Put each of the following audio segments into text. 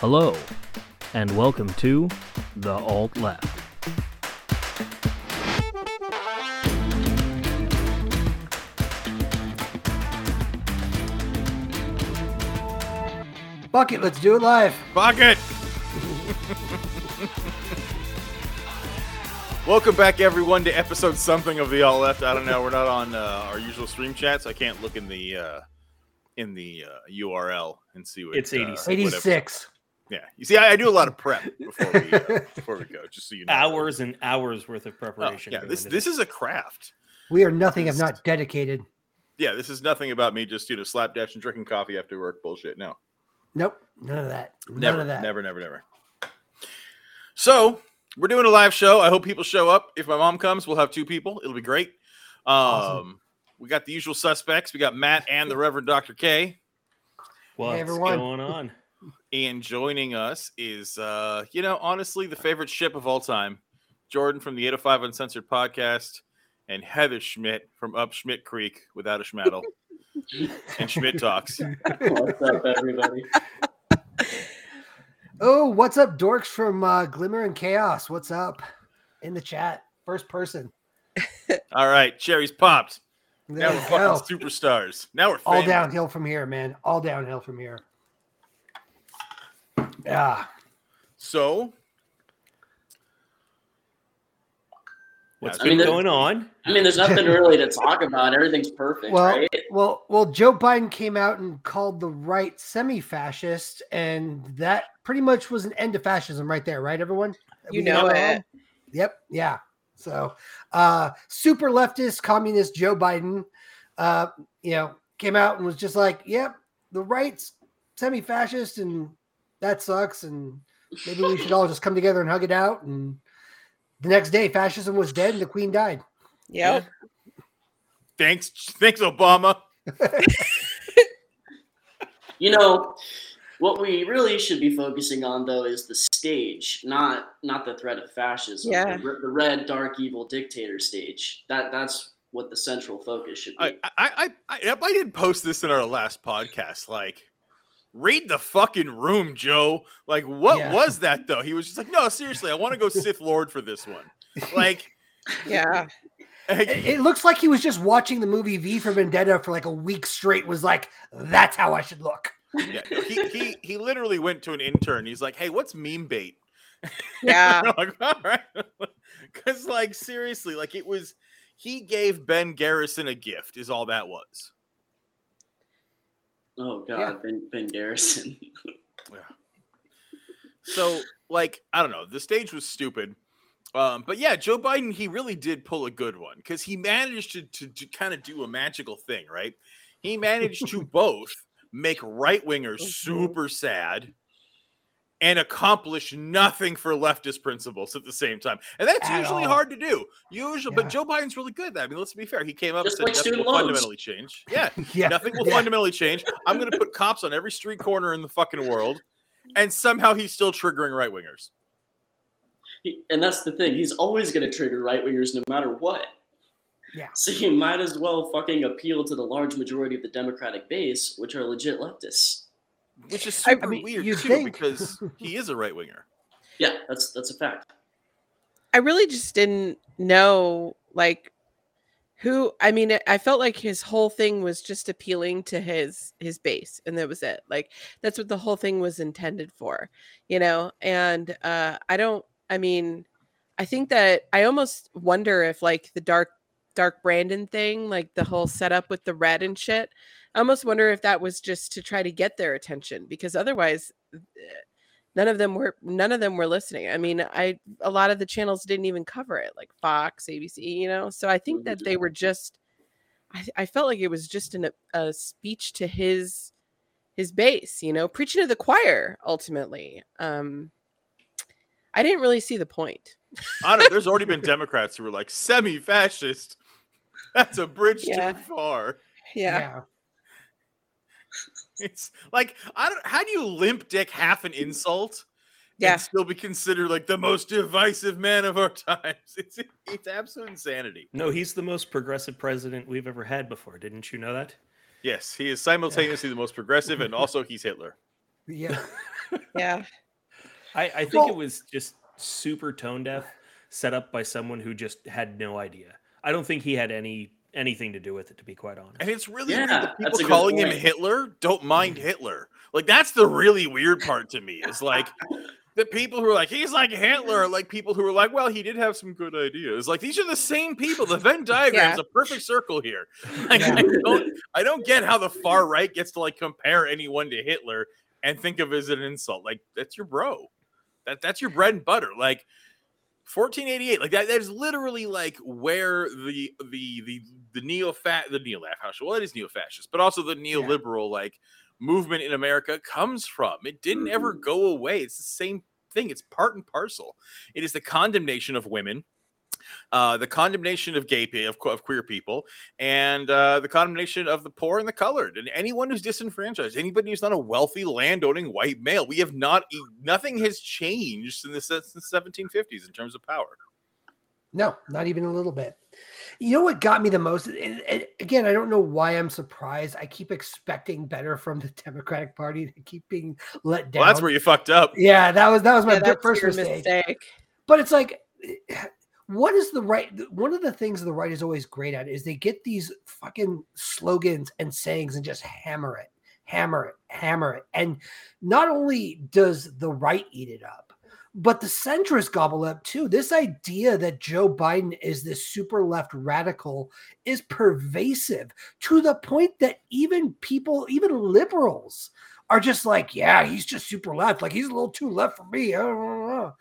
Hello, and welcome to The Alt Left. Fuck it, let's do it live. Fuck it. Welcome back, everyone, to episode something of the Alt Left. I don't know. We're not on uh, our usual stream chat, so I can't look in the uh, in the uh, URL and see what It's uh, 86. what ep- 86. Yeah, you see, I, I do a lot of prep before we uh, before we go, just so you know. Hours and hours worth of Oh, preparation. yeah, this this is a craft. We are nothing if not dedicated. Yeah, this is nothing about me just you know slapdash and drinking coffee after work bullshit. No, Nope, none of that. None never, of that. never, never, never. So we're doing a live show. I hope people show up. If my mom comes, we'll have two people. It'll be great. Um, Awesome. we got the usual suspects. We got Matt and the Reverend Dr. K. What's everyone. going on? And joining us is, uh, you know, honestly, the favorite ship of all time, Jordan from the 805 Uncensored podcast, and Heather Schmidt from Up Schmidt Creek without a schmaddle. and Schmidt Talks. What's up, everybody? Oh, what's up, dorks from uh, Glimmer and Chaos? What's up in the chat? First person. All right, cherries popped. There Now we're you fucking superstars. Now we're All downhill from here, man. All downhill from here. Yeah. So, What's I been mean, going on? I mean, there's nothing really to talk about. Everything's perfect, Well, right? well, well. Joe Biden came out and called the right semi-fascist, and that pretty much was an end to fascism right there, right? Everyone, You We know got it. on? Yep. Yeah. So, uh, super leftist communist Joe Biden, uh, you know, came out and was just like, "Yep, the right's semi-fascist, and that sucks, and maybe we should all just come together and hug it out." And the next day, fascism was dead, and the Queen died. Yep. thanks, thanks, Obama. You know, what we really should be focusing on, though, is the stage, not not the threat of fascism. Yeah. The, the red, dark, evil dictator stage. That that's what the central focus should be. I, I, I, I, yep, I did post this in our last podcast. Like, read the fucking room, Joe. Like, what Yeah. was that though? He was just like, no, seriously, I want to go Sith Lord for this one. Like, Yeah. It, it looks like he was just watching the movie V for Vendetta for like a week straight. Was like, "That's how I should look." yeah, he, he, he literally went to an intern. He's like, hey, what's meme bait? Yeah. We're like, all right. Because, like, seriously, like, it was, he gave Ben Garrison a gift, is all that was. Oh God, Yeah. Ben, ben Garrison. Yeah. So, like, I don't know. The stage was stupid. Um, but yeah, Joe Biden, he really did pull a good one because he managed to, to, to kind of do a magical thing, right? He managed to both make right wingers super sad and accomplish nothing for leftist principles at the same time. And that's At usually all. hard to do. Usually, Yeah. but Joe Biden's really good at that. I mean, let's be fair. He came up Just and like said nothing will loans. fundamentally change. Yeah, Yeah, Nothing will yeah. fundamentally change. I'm going to put cops on every street corner in the fucking world, and somehow he's still triggering right wingers. And that's the thing. He's always going to trigger right wingers no matter what. Yeah. So you might as well fucking appeal to the large majority of the Democratic base, which are legit leftists. Which is I super mean, weird too, think- because he is a right winger. Yeah, that's that's a fact. I really just didn't know like who I mean I- I felt like his whole thing was just appealing to his his base and that was it. Like that's what the whole thing was intended for, you know? And uh I don't I mean I think that I almost wonder if like the dark dark Brandon thing, like the whole setup with the red and shit, I almost wonder if that was just to try to get their attention because otherwise none of them were none of them were listening. I mean, I a lot of the channels didn't even cover it, like Fox, ABC, you know. So I think that they were just I, I felt like it was just an, a speech to his his base, you know, preaching to the choir ultimately. Um I didn't really see the point. I don't, there's already been Democrats who were like semi-fascist. That's a bridge Yeah. too far. Yeah. It's like I don't. How do you limp dick half an mm. insult? Yeah. And still be considered like the most divisive man of our times. It's it's absolute insanity. No, he's the most progressive president we've ever had before. Didn't you know that? Yes, he is simultaneously the most progressive and also he's Hitler. Yeah. Yeah. I, I think Well- it was just super tone deaf, set up by someone who just had no idea. I don't think he had any anything to do with it, to be quite honest. And it's really Yeah, weird that people calling him. Hitler don't mind Hitler. Like that's the really weird part to me. Is like the people who are like he's like Hitler, are like people who are like, well, he did have some good ideas. Like these are the same people. The Venn diagram's Yeah. a perfect circle here. Like, Yeah. I don't, I don't get how the far right gets to like compare anyone to Hitler and think of it as an insult. Like that's your bro. That that's your bread and butter. Like 1488 like that that is literally like where the the the the neo fat the neo fascist well it is neo fascist but also the neoliberal like movement in america comes from. It didn't ever go away. It's the same thing. It's part and parcel. It is the condemnation of women uh, the condemnation of gay of, of queer people and uh, the condemnation of the poor and the colored and anyone who's disenfranchised anybody who's not a wealthy landowning white male. We have not nothing has changed in the since the 1750s in terms of power No, not even a little bit. You know what got me the most? And, and again, I don't know why I'm surprised. I keep expecting better from the Democratic Party. They keep being let down. well that's where you fucked up Yeah, that was that was my Yeah, first mistake. mistake. But it's like, what is the right? One of the things the right is always great at is they get these fucking slogans and sayings and just hammer it, hammer it, hammer it. And not only does the right eat it up, but the centrists gobble up too. This idea that Joe Biden is this super left radical is pervasive to the point that even people, even liberals, are just like, yeah, he's just super left. Like he's a little too left for me.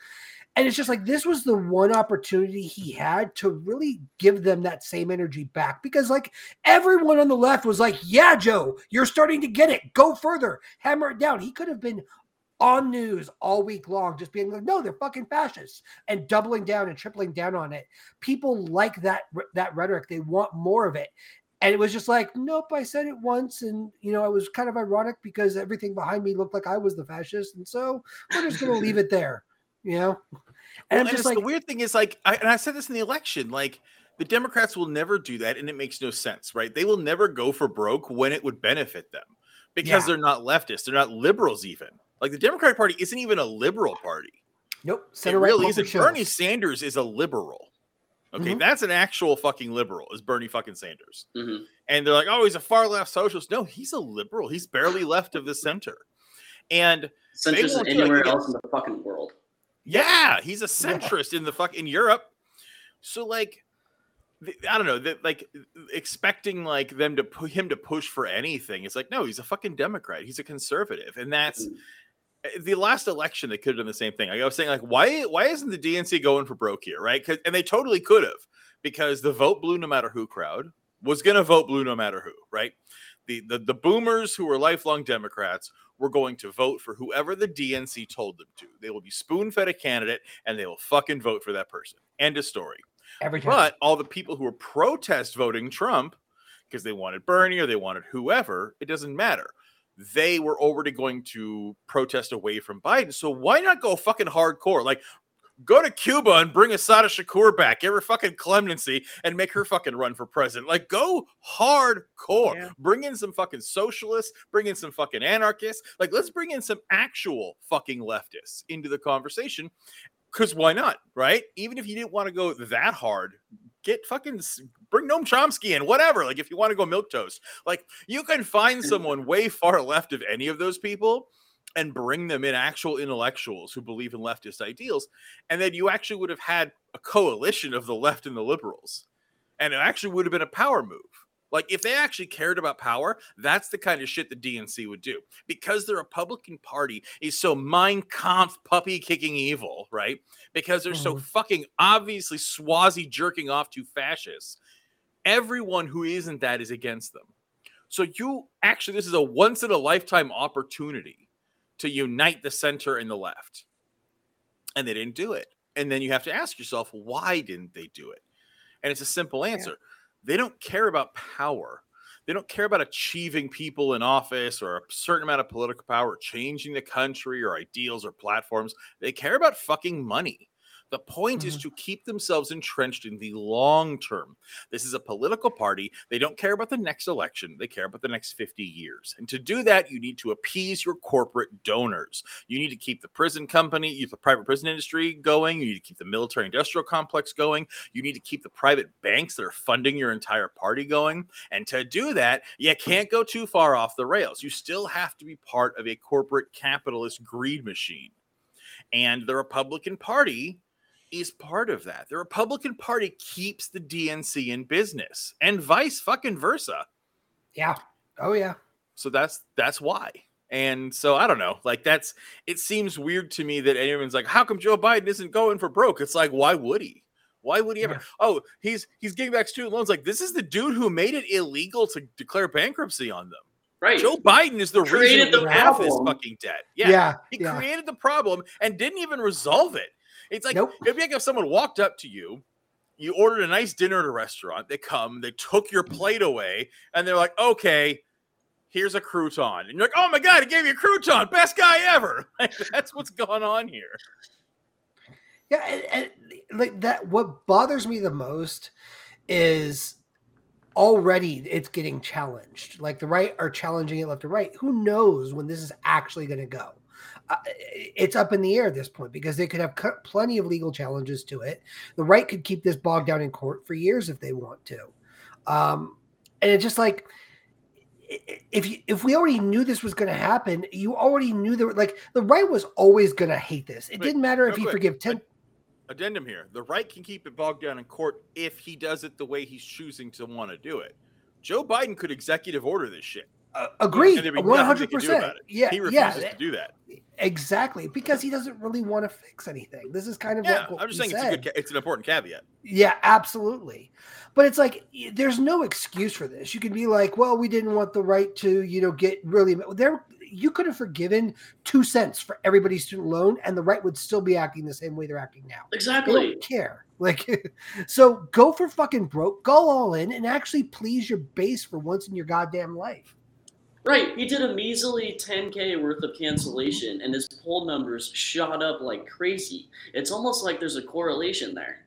And it's just like this was the one opportunity he had to really give them that same energy back because, like, everyone on the left was like, Yeah, Joe, you're starting to get it. Go further, hammer it down. He could have been on news all week long, just being like, No, they're fucking fascists and doubling down and tripling down on it. People like that, that rhetoric, they want more of it. And it was just like, nope, I said it once. And, you know, it was kind of ironic because everything behind me looked like I was the fascist. And so we're just going to leave it there, you know? And Well, I'm just it's like, the weird thing is like, I, and I said this in the election, like the Democrats will never do that, and it makes no sense, right? They will never go for broke when it would benefit them because Yeah. they're not leftists, they're not liberals, even. Like the Democratic Party isn't even a liberal party. nope. It center right really isn't. Bernie. Sanders is a liberal. Okay, Mhm. that's an actual fucking liberal. Is Bernie fucking Sanders? Mhm. And they're like, oh, he's a far left socialist. No, he's a liberal. He's barely left of the center. And Centrist won't than do it. anywhere Yeah. else in the fucking world. Yeah, he's a Yeah. centrist in the fuck in Europe. So like, th- I don't know that like expecting like them to put him to push for anything. It's like no, he's a fucking Democrat. He's a conservative, and that's Mm. uh, Eh, the last election. They could have done the same thing. Like I was saying, like why why isn't the DNC going for broke here, right? and they totally could have because the vote blue no matter who crowd was going to vote blue no matter who, right? The, the the boomers who were lifelong Democrats were going to vote for whoever the DNC told them to. They will be spoon fed a candidate and they will fucking vote for that person. End of story. every time. But all the people who were protest voting Trump because they wanted Bernie or they wanted whoever, it doesn't matter. They were already going to protest away from Biden. So why not go fucking hardcore? Like, go to Cuba and bring Assata Shakur back, give her fucking clemency, and make her fucking run for president. Like, go hardcore. Yeah. Bring in some fucking socialists, bring in some fucking anarchists. Like, let's bring in some actual fucking leftists into the conversation. Because why not? Right? Even if you didn't want to go that hard, get fucking bring Noam Chomsky in, whatever. Like if you want to go milk toast, like you can find someone way far left of any of those people and bring them in actual intellectuals who believe in leftist ideals, and then you actually would have had a coalition of the left and the liberals, and it actually would have been a power move. Like if they actually cared about power, that's the kind of shit the DNC would do. Because the Republican Party is so Mein Kampf puppy kicking evil, right? Because they're so Mhm. fucking obviously swazi jerking off to fascists. Everyone who isn't that is against them. So you actually, this is a once in a lifetime opportunity to unite the center and the left. And they didn't do it. And then you have to ask yourself, why didn't they do it? And it's a simple answer. They don't care about power. They don't care about achieving people in office or a certain amount of political power, changing the country or ideals or platforms. They care about fucking money. The point is mm-hmm. to keep themselves entrenched in the long term. This is a political party. They don't care about the next election, they care about the next 50 years. And to do that, you need to appease your corporate donors. You need to keep the prison company, the private prison industry going. You need to keep the military industrial complex going. You need to keep the private banks that are funding your entire party going. And to do that, you can't go too far off the rails. You still have to be part of a corporate capitalist greed machine. And the Republican Party is part of that. The Republican Party keeps the DNC in business and vice fucking versa. Yeah. Oh yeah. So that's that's why. And so I don't know. Like that's it seems weird to me that anyone's like, how come Joe Biden isn't going for broke? It's like, why would he? Why would he ever? Yeah. Oh, he's he's giving back student loans. Like this is the dude who made it illegal to declare bankruptcy on them. Right. Joe Biden is the Created reason the we have this fucking debt. Yeah. Yeah, Yeah. he created the problem and didn't even resolve it. It's like Nope. it'd be like if someone walked up to you, you ordered a nice dinner at a restaurant, they come, they took your plate away, and they're like, okay, here's a crouton. And you're like, oh my god, he gave you a crouton, best guy ever. Like, that's what's going on here. Yeah, and, and like that. What bothers me the most is already it's getting challenged. Like the right are challenging it left and right. Who knows when this is actually going to go? Uh, it's up in the air at this point because they could have cut plenty of legal challenges to it. The right could keep this bogged down in court for years if they want to. Um, and it's just like if you, if we already knew this was going to happen, you already knew that like the right was always going to hate this. It didn't matter if you quick. forgive ten. Addendum here. The right can keep it bogged down in court if he does it the way he's choosing to want to do it. Joe Biden could executive order this shit. Uh, agreed, And there'd be one nothing hundred they could do percent. Yeah, He yeah, refuses to do that. exactly. Because he doesn't really want to fix anything. This is kind of Yeah, what I'm just we saying it's a good. Ca- it's an important caveat. Yeah, absolutely. But it's like there's no excuse for this. You could be like, well, we didn't want the right to, you know, get really there. You could have forgiven two cents for everybody's student loan, and the right would still be acting the same way they're acting now. They Exactly. don't care. Like, so go for fucking broke, go all in, and actually please your base for once in your goddamn life. Right. He did a measly 10K worth of cancellation, and his poll numbers shot up like crazy. It's almost like there's a correlation there.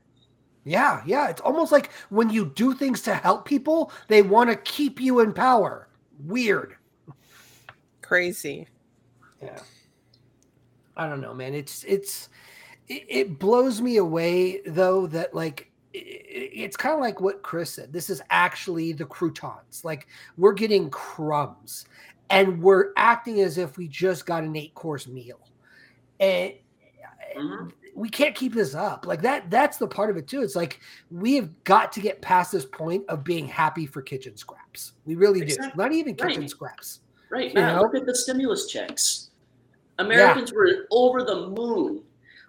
Yeah, yeah. It's almost like when you do things to help people, they want to keep you in power. Weird. Crazy. Yeah. I don't know, man. It's it's it, it blows me away though that like i- i- it's kind of like what Chris said. This is actually the croutons. Like we're getting crumbs and we're acting as if we just got an eight course meal. And Mhm. we can't keep this up. Like that that's the part of it too. It's like we have got to get past this point of being happy for kitchen scraps. We really Exactly. do. Not even kitchen Right. scraps. Right. You know? look at the stimulus checks. Americans were over the moon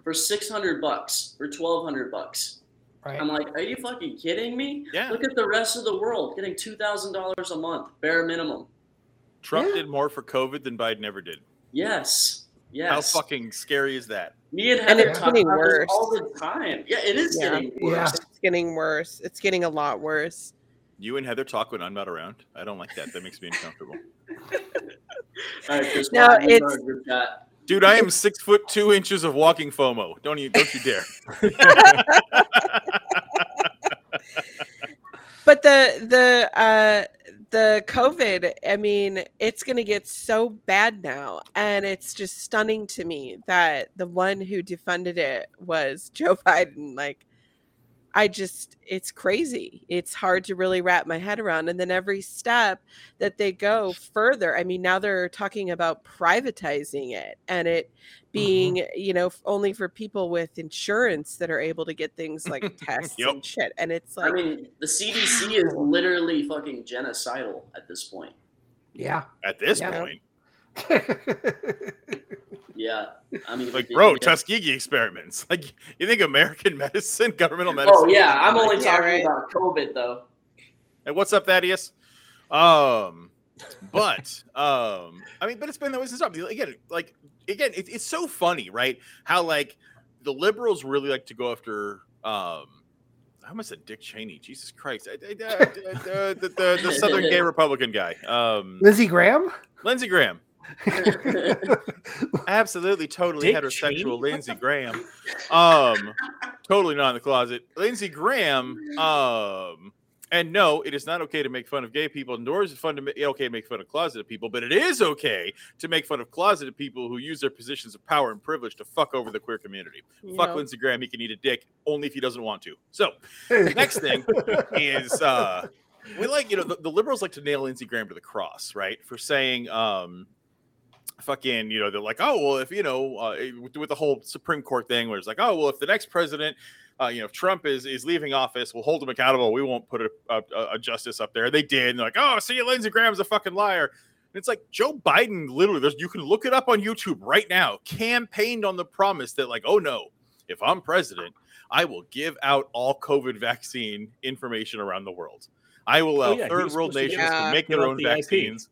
for 600 bucks or 1200 bucks. Right. I'm like, are you fucking kidding me? Yeah. Look at the rest of the world getting $2,000 a month, bare minimum. Trump Yeah. did more for COVID than Biden ever did. Yes. Yes. How fucking scary is that? Me and And Heather it's talk getting worse. all the time. Yeah, it is Yeah. getting worse. Yeah. It's getting worse. It's getting a lot worse. You and Heather talk when I'm not around. I don't like that. That makes me uncomfortable. All right, Chris, No, go ahead and it's- start your chat. Dude, I am six foot two inches of walking FOMO. Don't you don't you dare. But the the uh the COVID, I mean, it's gonna get so bad now. And it's just stunning to me that the one who defunded it was Joe Biden. Like I just it's crazy. It's hard to really wrap my head around. And then every step that they go further, I mean, now they're talking about privatizing it and it mm-hmm. being, you know, only for people with insurance that are able to get things like tests Yep. and shit. And it's like, I mean, the CDC is literally fucking genocidal at this point. Yeah. At this Yeah. point, Yeah. I mean, like, bro, yeah. Tuskegee experiments. Like, you think American medicine, governmental medicine? Oh yeah, I'm only Yeah, talking right. about COVID though. Hey, what's up, Thaddeus? Um, but um, I mean, but it's been that way since up. Again, like again, it, it's so funny, right? How like the liberals really like to go after um. I almost said Dick Cheney. Jesus Christ! I- I- I- the, the, the, the Southern gay Republican guy, um, Lindsey Graham? Lindsey Graham. Absolutely, totally Dick heterosexual Cheney? Lindsey Graham. Um, totally not in the closet. Lindsey Graham. Um, and no, it is not okay to make fun of gay people, nor is it fun to ma- okay to make fun of closeted people. But it is okay to make fun of closeted people who use their positions of power and privilege to fuck over the queer community. You Fuck know? Lindsey Graham. He can eat a dick only if he doesn't want to. So next thing is uh we like you know the, the liberals like to nail Lindsey Graham to the cross, right? For saying um fucking you know they're like oh well if you know uh, with, with the whole Supreme Court thing where it's like oh well if the next president uh, you know if Trump is is leaving office we'll hold him accountable we won't put a, a, a justice up there they did and they're like oh see Lindsey Graham's a fucking liar and it's like Joe Biden literally there's you can look it up on YouTube right now campaigned on the promise that like oh no if I'm president I will give out all COVID vaccine information around the world. I will allow Oh, yeah, third world supposed to nations to make their own the vaccines.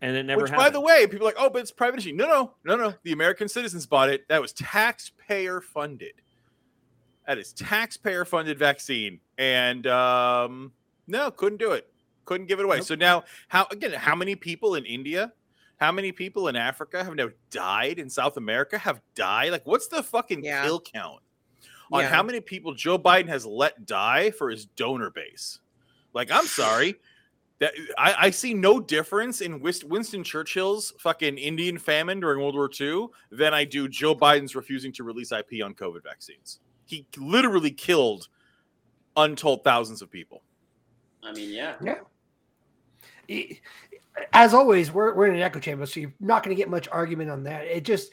And it never Which, happened. by the way, people are like, oh, but it's privacy. No, no, no, no. The American citizens bought it. That was taxpayer funded. That is taxpayer funded vaccine, and um, no, couldn't do it. Couldn't give it away. Nope. So now, how again? How many people in India? How many people in Africa have now died? In South America have died? Like, what's the fucking Yeah. kill count on Yeah. how many people Joe Biden has let die for his donor base? Like, I'm sorry. That I, I see no difference in Winston Churchill's fucking Indian famine during World War II than I do Joe Biden's refusing to release IP on COVID vaccines. He literally killed untold thousands of people. I mean, yeah. it- as always, we're, we're in an echo chamber, so you're not going to get much argument on that. It just,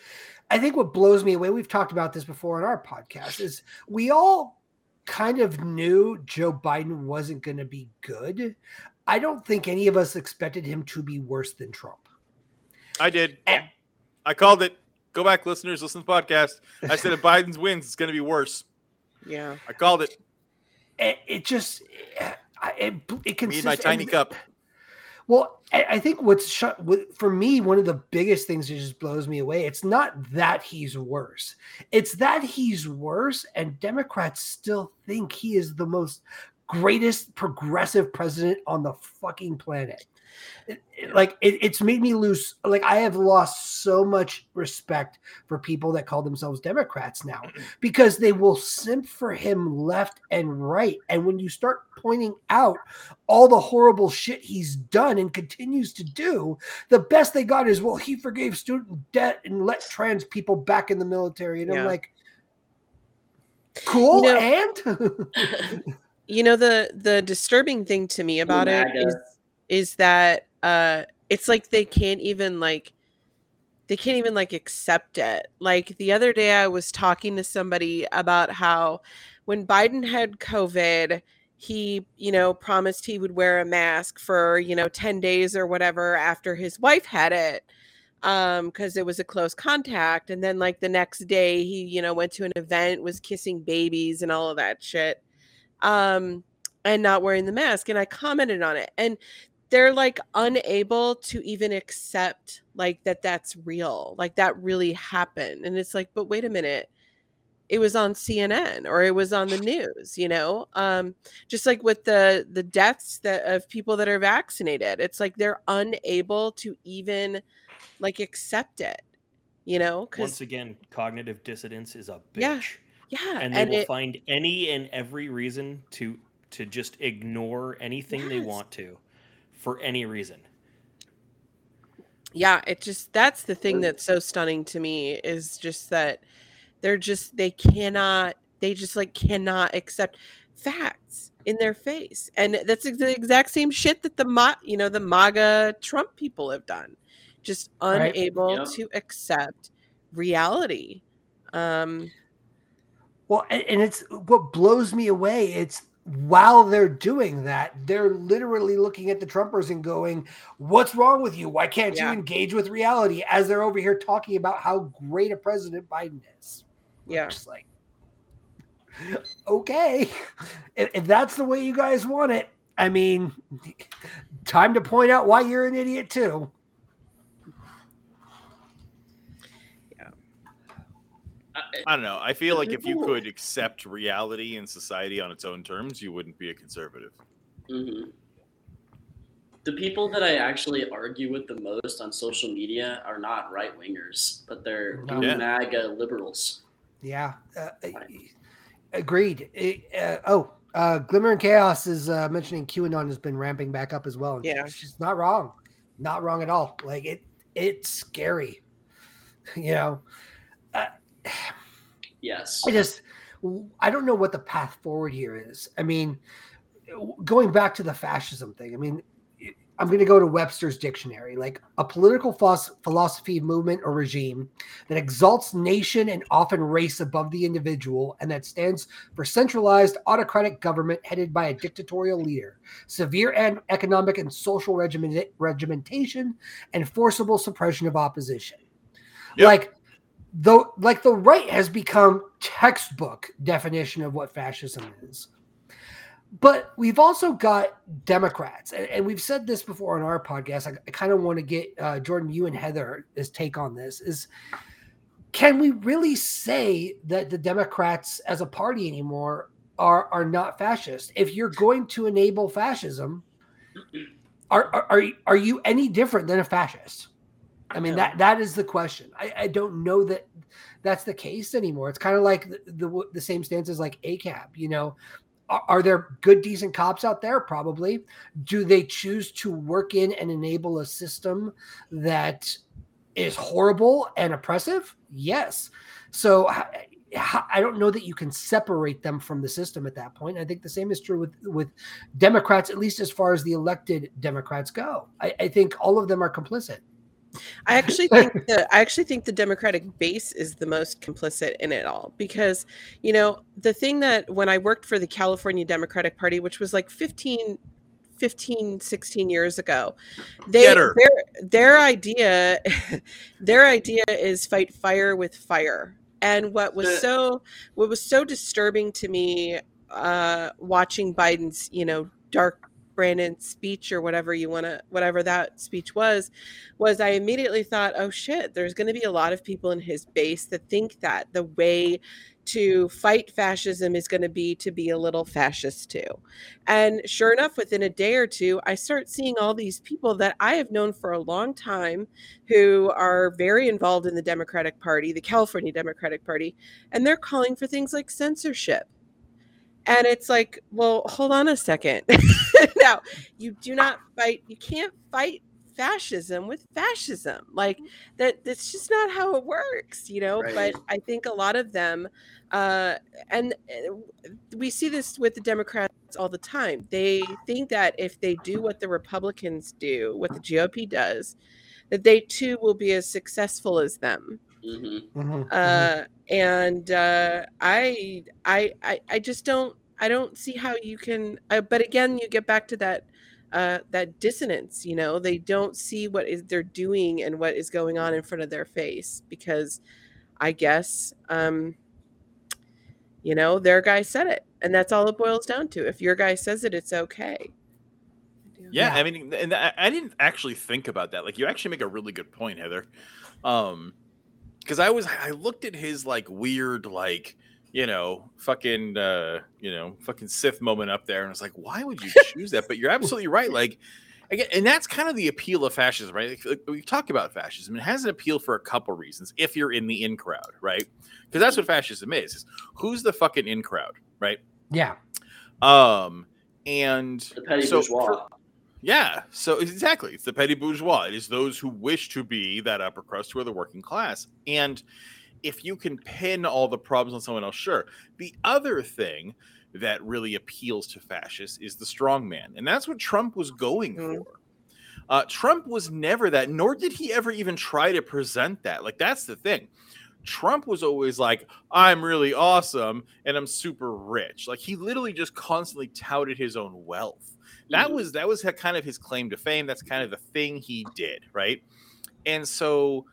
I think what blows me away, we've talked about this before on our podcast, is we all kind of knew Joe Biden wasn't going to be good. I don't think any of us expected him to be worse than Trump. I did. Eh. I called it. Go back, listeners. Listen to the podcast. I said if Biden's wins, it's going to be worse. Yeah. I called it. It, it just, I- it, it Me and my tiny and- cup. Well, I I think what's sh- with- for me one of the biggest things that just blows me away. It's not that he's worse; it's that he's worse, and Democrats still think he is the most greatest progressive president on the fucking planet. It- it- like it, it's made me lose. Like I have lost so much respect for people that call themselves Democrats now because they will simp for him left and right. And when you start pointing out all the horrible shit he's done and continues to do, the best they got is, well, he forgave student debt and let trans people back in the military. And I'm like, cool. You know- and You know the the disturbing thing to me about it is, is that uh it's like they can't even like they can't even like accept it. Like the other day I was talking to somebody about how when Biden had COVID, he, you know, promised he would wear a mask for, you know, 10 days or whatever after his wife had it um because it was a close contact. And then like the next day he you know went to an event was kissing babies and all of that shit um and not wearing the mask and i commented on it and they're like unable to even accept like that that's real like that really happened and it's like but wait a minute it was on cnn or it was on the news you know? Um just like with the the deaths that of people that are vaccinated it's like they're unable to even like accept it you know? Once again, cognitive dissonance is a bitch. Yeah, yeah and they will it- find any and every reason to to just ignore anything they want to for any reason. yeah it just that's the thing that's so stunning to me is just that they're just they cannot they just like cannot accept facts in their face and that's the exact same shit that the Ma- you know the maga trump people have done just Right. unable Yep. to accept reality um well, and, it's what blows me away. It's while they're doing that, they're literally looking at the Trumpers and going, What's wrong with you? Why can't Yeah. you engage with reality? As they're over here talking about how great a president Biden is. yeah Just like, okay, if, if that's the way you guys want it, I mean, time to point out why you're an idiot too. I- I don't know. I feel like if you could accept reality in society on its own terms, you wouldn't be a conservative. mhm. The people that I actually argue with the most on social media are not right wingers, but they're Yeah. MAGA liberals. Yeah, uh, agreed. Eh, uh, oh, uh, Glimmer and Chaos is uh, mentioning QAnon has been ramping back up as well. and Yeah. she's not wrong, not wrong at all. Like it, it's scary. You know, uh, Yes. I just, I don't know what the path forward here is. I mean, going back to the fascism thing. I mean, I'm going to go to Webster's dictionary, like a political philosophy, movement, or regime that exalts nation and often race above the individual, and that stands for centralized autocratic government headed by a dictatorial leader, severe and economic and social regiment- regimentation, and forcible suppression of opposition. Yep. Like the like the right has become textbook definition of what fascism is. But we've also got Democrats, and, and we've said this before on our podcast. I, I kind of want to get uh, Jordan, you and Heather, his take on this. Is can we really say that the Democrats as a party anymore are are not fascist? If you're going to enable fascism, are are are you any different than a fascist? I mean that that is the question. I, I don't know that that's the case anymore. It's kind of like the, the the same stance as like ACAB. You know, are, are there good decent cops out there? Probably. Do they choose to work in and enable a system that is horrible and oppressive? Yes. So I, I don't know that you can separate them from the system at that point. I think the same is true with with Democrats, at least as far as the elected Democrats go. I, I think all of them are complicit. I actually think the I actually think the Democratic base is the most complicit in it all because you know the thing that when I worked for the California Democratic Party which was like 15 15 16 years ago they their their idea their idea is fight fire with fire. And what was so what was so disturbing to me uh watching Biden's you know dark Brandon speech or whatever you want to whatever that speech was was I immediately thought oh shit there's going to be a lot of people in his base that think that the way to fight fascism is going to be to be a little fascist too. And sure enough within a day or two I start seeing all these people that I have known for a long time who are very involved in the Democratic Party the California Democratic Party and they're calling for things like censorship and it's like well hold on a second. Now you do not fight you can't fight fascism with fascism. Like that that's just not how it works you know? Right. but i think a lot of them uh and uh, we see this with the democrats all the time. They think that if they do what the republicans do what the gop does that they too will be as successful as them. Hmm Mm-hmm. uh, and uh, I, I, I, I just don't, I don't see how you can. Uh, but again, you get back to that, uh, that dissonance. You know, they don't see what is they're doing and what is going on in front of their face because, I guess, um, you know, their guy said it, and that's all it boils down to. If your guy says it, it's okay. Yeah, Yeah. I mean, and I, I didn't actually think about that. Like, you actually make a really good point, Heather. Um, because I was, I looked at his like weird, like, you know, fucking, uh, you know, fucking Sith moment up there, and I was like, why would you choose that? But you're absolutely right. Like, again, and that's kind of the appeal of fascism, right? Like, like, we talk about fascism. It has an appeal for a couple reasons. If you're in the in crowd, right? Because that's what fascism is. is who's the fucking in crowd, right? yeah. Um, and The petty so bourgeois. for- yeah, so exactly. It's the petty bourgeois. It is those who wish to be that upper crust who are the working class. And if you can pin all the problems on someone else, sure. The other thing that really appeals to fascists is the strong man. And that's what Trump was going Mhm. for. Uh, Trump was never that, nor did he ever even try to present that. Like, that's the thing. Trump was always like, I'm really awesome and I'm super rich. Like, he literally just constantly touted his own wealth that Mhm. was that was kind of his claim to fame that's kind of the thing he did right and so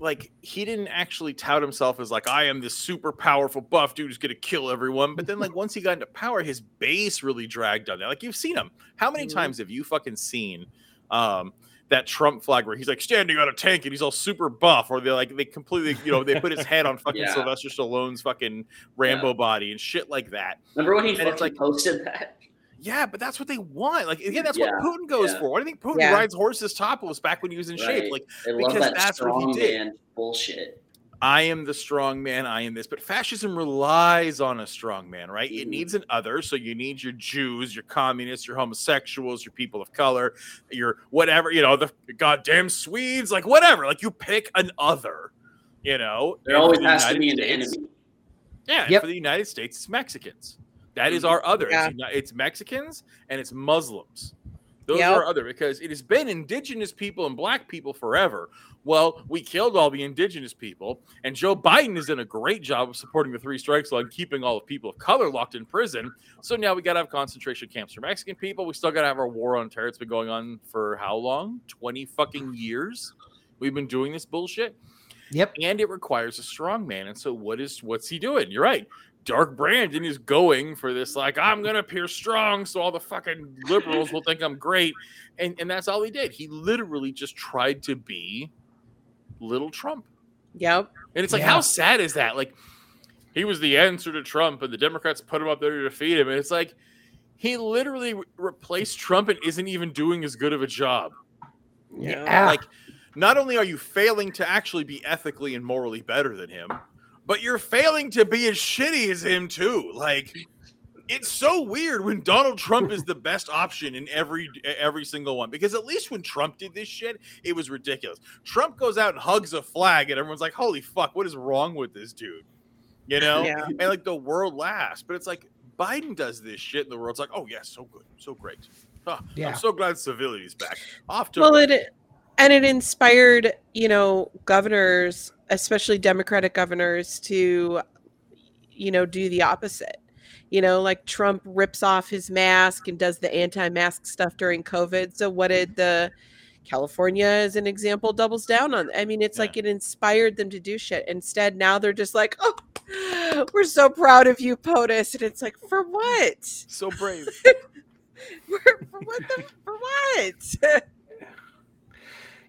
like he didn't actually tout himself as like i am this super powerful buff dude who's gonna kill everyone but then like once he got into power his base really dragged on that like you've seen him how many Mhm. times have you fucking seen um that Trump flag where he's like standing on a tank and he's all super buff, or they like they completely, you know, they put his head on fucking Yeah. Sylvester Stallone's fucking Rambo body and shit like that. Remember when he And like- posted that? Yeah, but that's what they want. Like again, that's what Putin goes yeah. for. Why do you think Putin Yeah. rides horses topless back when he was in shape? Right. Like I love because that that's what he did. bullshit. I am the strong man, I am this. But fascism relies on a strong man, right? It Mhm. needs an other. So you need your Jews, your communists, your homosexuals, your people of color, your whatever, you know, the goddamn Swedes, like whatever. Like you pick an other, you know. There And always for the has to be an States- enemy. Yeah, Yep. for the United States, it's Mexicans. That is Mhm. our other. Yeah. It's, it's Mexicans and it's Muslims. Those Yep. are other because it has been indigenous people and black people forever. Well, we killed all the indigenous people, and Joe Biden has done a great job of supporting the three strikes law and keeping all the people of color locked in prison. So now we got to have concentration camps for Mexican people. We still got to have our war on terror. It's been going on for how long? 20 fucking years. We've been doing this bullshit Yep. and it requires a strong man. And so, what is what's he doing? You're right. Dark Brandon is going for this, like I'm gonna appear strong, so all the fucking liberals will think I'm great, and and that's all he did. He literally just tried to be little Trump, Yep. and it's like, Yeah. how sad is that? Like, he was the answer to Trump, and the Democrats put him up there to defeat him, and it's like he literally re- replaced Trump and isn't even doing as good of a job. Yeah. Yeah. Like, not only are you failing to actually be ethically and morally better than him, but you're failing to be as shitty as him too. Like, it's so weird when Donald Trump is the best option in every every single one. Because at least when Trump did this shit, it was ridiculous. Trump goes out and hugs a flag, and everyone's like, "Holy fuck, what is wrong with this dude?" You know, Yeah. and like the world laughs. But it's like Biden does this shit, and the world's like, "Oh yeah, so good, so great." Ah, Yeah. I'm so glad civility's back. Off to well it and it inspired you know governors especially democratic governors to you know do the opposite. You know like trump rips off his mask and does the anti-mask stuff during covid. So what did the california as an example doubles down on? I mean it's Yeah. like it inspired them to do shit. Instead now they're just like oh we're so proud of you potus. And it's like for what? So brave. for, for what the, for what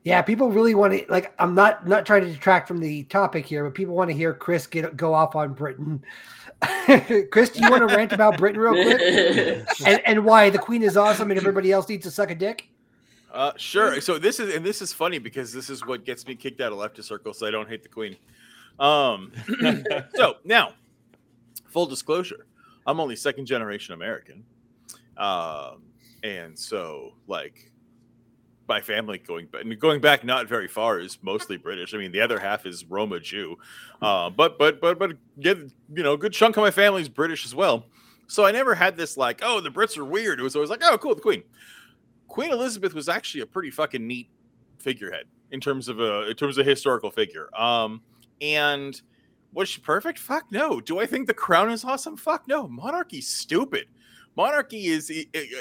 Yeah, people really want to like. I'm not not trying to detract from the topic here, but people want to hear Chris get go off on Britain. Chris, do you want to rant about Britain real quick and, and why the Queen is awesome and everybody else needs to suck a dick? Uh, sure. So this is and this is funny because this is what gets me kicked out of leftist circles. So I don't hate the queen. Um, so now, full disclosure, I'm only second generation American, um, and so like my family going back going back not very far is mostly British. I mean, the other half is Roma Jew, uh, but but but but get you know, a good chunk of my family is British as well. So I never had this like, oh, the Brits are weird. It was always like, oh, cool, the Queen. Queen Elizabeth was actually a pretty fucking neat figurehead in terms of a in terms of historical figure. Um, and was she perfect? Fuck no. Do I think the crown is awesome? Fuck no. Monarchy's stupid. Monarchy is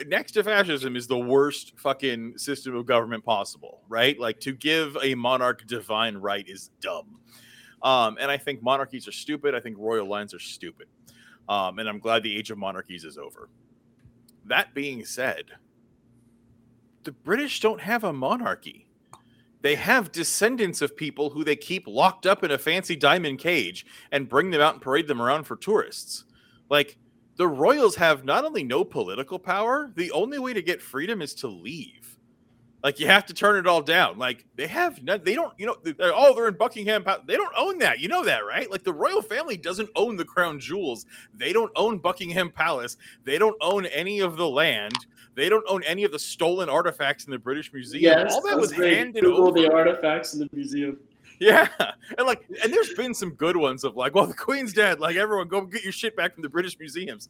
next to fascism is the worst fucking system of government possible, right? Like to give a monarch divine right is dumb. Um, and I think monarchies are stupid. I think royal lines are stupid. Um, and I'm glad the age of monarchies is over. That being said, the British don't have a monarchy. They have descendants of people who they keep locked up in a fancy diamond cage and bring them out and parade them around for tourists. Like the royals have not only no political power, the only way to get freedom is to leave. Like you have to turn it all down. Like they have, no, they don't, you know, they're, oh, they're in Buckingham. Palace. They don't own that. You know that, right? Like the royal family doesn't own the crown jewels. They don't own Buckingham Palace. They don't own any of the land. They don't own any of the stolen artifacts in the British Museum. yes, all that was great. handed Google over. the artifacts in the museum. Yeah, and like, and there's been some good ones of like, well, the Queen's dead. Like, everyone go get your shit back from the British museums.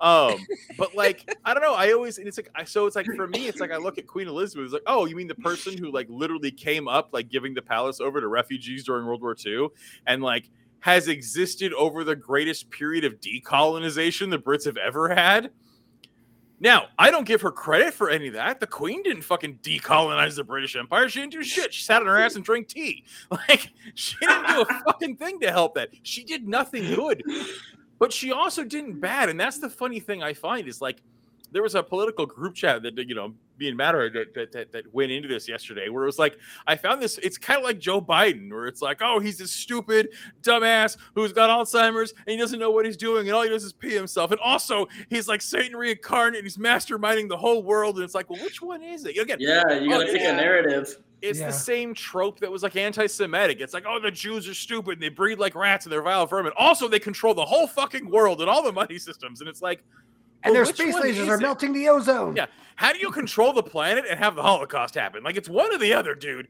Um, but like, I don't know. I always, and it's like, I so it's like for me, it's like I look at Queen Elizabeth. It's like, oh, you mean the person who like literally came up like giving the palace over to refugees during World War II, and like has existed over the greatest period of decolonization the Brits have ever had. Now, I don't give her credit for any of that. The Queen didn't fucking decolonize the British Empire. She didn't do shit. She sat on her ass and drank tea. Like, she didn't do a fucking thing to help that. She did nothing good. But she also didn't bad. And that's the funny thing I find is like there was a political group chat that you know me and Matt that, that, that, that went into this yesterday where it was like I found this it's kind of like Joe Biden where it's like oh he's this stupid dumbass who's got Alzheimer's and he doesn't know what he's doing and all he does is pee himself and also he's like Satan reincarnate and he's masterminding the whole world and it's like well which one is it again Yeah, you Oh, gotta pick yeah. a narrative. it's Yeah. the same trope that was like anti-Semitic. It's like, oh, the Jews are stupid and they breed like rats and they're vile vermin. Also, they control the whole fucking world and all the money systems. And it's like, and well, their space lasers are it? melting the ozone. Yeah. How do you control the planet and have the Holocaust happen? Like it's one or the other, dude.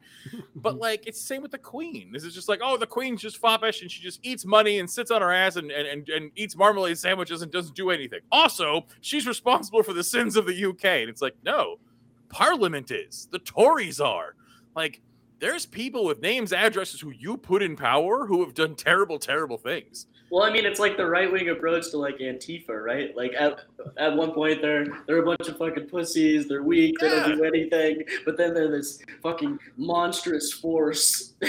But like it's the same with the Queen. This is just like, oh, the Queen's just foppish and she just eats money and sits on her ass and and, and, and eats marmalade sandwiches and doesn't do anything. Also, she's responsible for the sins of the UK. And it's like, no, Parliament is. The Tories are. Like, there's people with names, addresses who you put in power who have done terrible, terrible things. Well, I mean, it's like the right wing approach to like Antifa, right? Like at at one point they're they're a bunch of fucking pussies, they're weak, they don't do anything, but then they're this fucking monstrous force.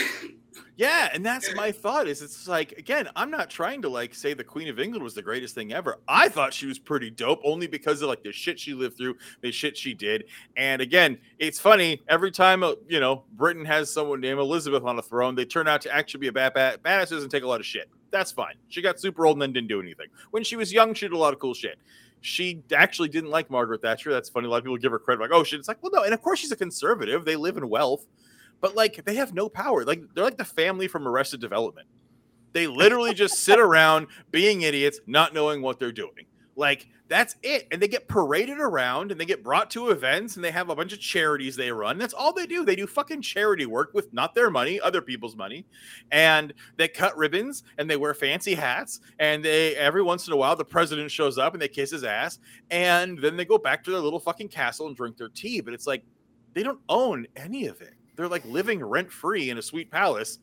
Yeah, and that's my thought. Is it's like again, I'm not trying to like say the Queen of England was the greatest thing ever. I thought she was pretty dope, only because of like the shit she lived through, the shit she did. And again, it's funny every time uh, you know Britain has someone named Elizabeth on a throne, they turn out to actually be a bad bad badasses and take a lot of shit. That's fine. She got super old and then didn't do anything. When she was young, she did a lot of cool shit. She actually didn't like Margaret Thatcher. That's funny. A lot of people give her credit, like, oh shit. It's like, well, no, and of course she's a conservative. They live in wealth but like they have no power. Like they're like the family from Arrested Development. They literally just sit around being idiots, not knowing what they're doing. Like that's it. And they get paraded around and they get brought to events and they have a bunch of charities they run. That's all they do. They do fucking charity work with not their money, other people's money. And they cut ribbons and they wear fancy hats. And they every once in a while the president shows up and they kiss his ass. And then they go back to their little fucking castle and drink their tea. But it's like they don't own any of it. They're like living rent free in a sweet palace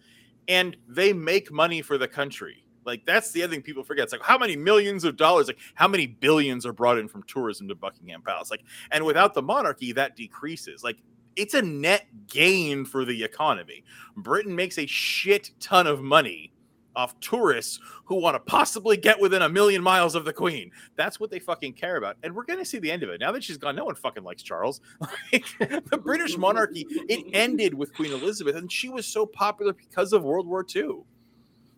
and they make money for the country. Like that's the other thing people forget. It's like how many millions of dollars, like how many billions are brought in from tourism to Buckingham Palace. Like, and without the monarchy, that decreases. Like it's a net gain for the economy. Britain makes a shit ton of money off tourists who want to possibly get within a million miles of the queen. That's what they fucking care about. And we're going to see the end of it. Now that she's gone, no one fucking likes Charles. Like, the British monarchy, it ended with Queen Elizabeth, and she was so popular because of World War II.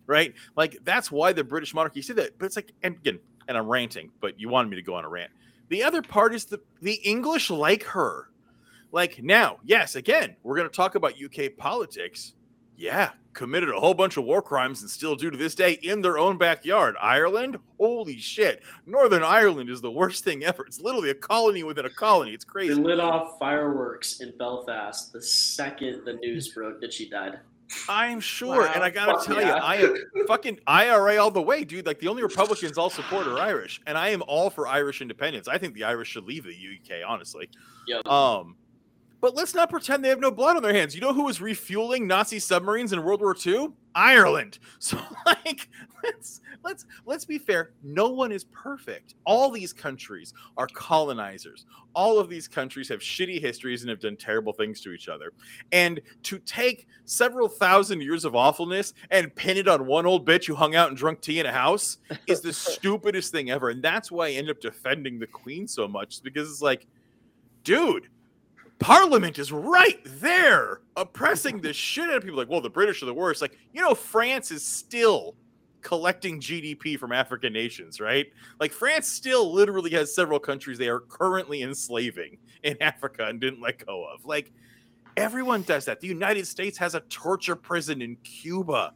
Right? Like, that's why the British monarchy said that. But it's like, and again, and I'm ranting, but you wanted me to go on a rant. The other part is the, the English like her. Like, now, yes, again, we're going to talk about UK politics. Yeah, committed a whole bunch of war crimes and still do to this day in their own backyard. Ireland, holy shit. Northern Ireland is the worst thing ever. It's literally a colony within a colony. It's crazy. They lit off fireworks in Belfast the second the news broke that she died. I'm sure. And I gotta Fuck tell yeah. you, I am fucking IRA all the way, dude. Like the only Republicans I'll support are Irish. And I am all for Irish independence. I think the Irish should leave the UK, honestly. Yep. Um, but let's not pretend they have no blood on their hands. You know who was refueling Nazi submarines in World War II? Ireland. So like let's let's let's be fair. No one is perfect. All these countries are colonizers. All of these countries have shitty histories and have done terrible things to each other. And to take several thousand years of awfulness and pin it on one old bitch who hung out and drunk tea in a house is the stupidest thing ever. And that's why I end up defending the queen so much because it's like, dude, Parliament is right there oppressing the shit out of people. Like, well, the British are the worst. Like, you know, France is still collecting GDP from African nations, right? Like, France still literally has several countries they are currently enslaving in Africa and didn't let go of. Like, everyone does that. The United States has a torture prison in Cuba.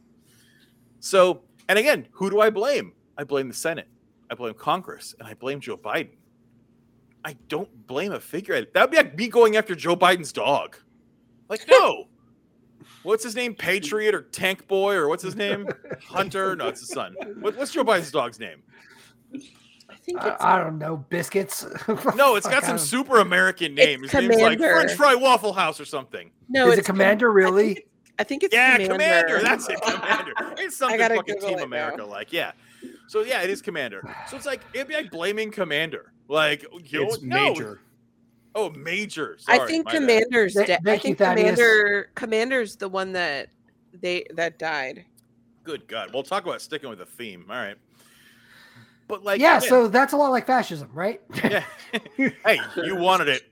So, and again, who do I blame? I blame the Senate, I blame Congress, and I blame Joe Biden. I don't blame a figurehead. That would be like me going after Joe Biden's dog. Like, no. what's his name? Patriot or Tank Boy or what's his name? Hunter? No, it's his son. What, what's Joe Biden's dog's name? I think I, it's I don't know biscuits. No, it's got some super American name. It's His name's like Commander. French Fry Waffle House or something. no. Is it's it Commander really? I think it's Yeah, Commander. Commander. That's it, Commander. It's something gotta fucking Google Team it now. America like. Yeah. So yeah, it is Commander. So it's like it'd be like blaming Commander. Like you know, It's no. major. Oh, Major. I think. Commander's Th- dead. I thank you, think Thaddeus. Commander Commander's the one that they that died. Good God. We'll talk about sticking with the theme. All right. but like, yeah, again, so that's a lot like fascism, right? yeah. hey, you wanted it.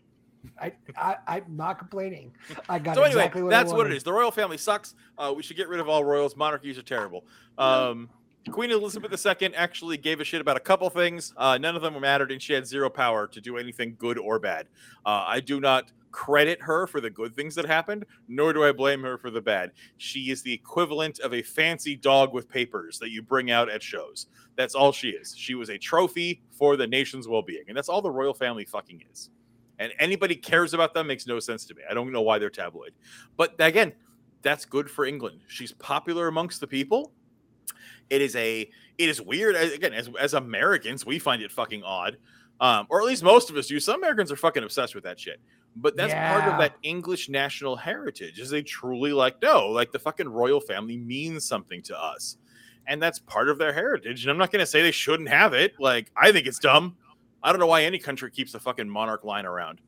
I, I I'm not complaining. I got So anyway, exactly what that's I what it wanted. is. The royal family sucks. Uh, we should get rid of all royals. Monarchies are terrible. Um, Queen Elizabeth II actually gave a shit about a couple things. Uh, none of them mattered, and she had zero power to do anything good or bad. Uh, I do not credit her for the good things that happened, nor do I blame her for the bad. She is the equivalent of a fancy dog with papers that you bring out at shows. That's all she is. She was a trophy for the nation's well-being, and that's all the royal family fucking is. And anybody cares about them makes no sense to me. I don't know why they're tabloid. But again, that's good for England. She's popular amongst the people. It is a it is weird again as as Americans we find it fucking odd. Um, or at least most of us do. Some Americans are fucking obsessed with that shit. But that's part of that English national heritage. Is they truly like no, like the fucking royal family means something to us. And that's part of their heritage. And I'm not going to say they shouldn't have it. Like I think it's dumb. I don't know why any country keeps the fucking monarch line around.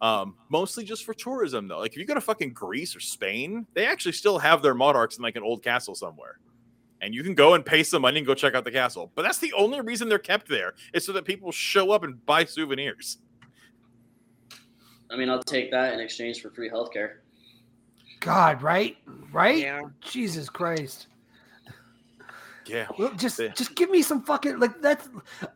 Um, mostly just for tourism, though. Like if you go to fucking Greece or Spain, they actually still have their monarchs in like an old castle somewhere. And you can go and pay some money and go check out the castle. But that's the only reason they're kept there is so that people show up and buy souvenirs. I mean, I'll take that in exchange for free healthcare. God, right? Right? Yeah. Jesus Christ. Yeah. Well, just Yeah. just give me some fucking like that's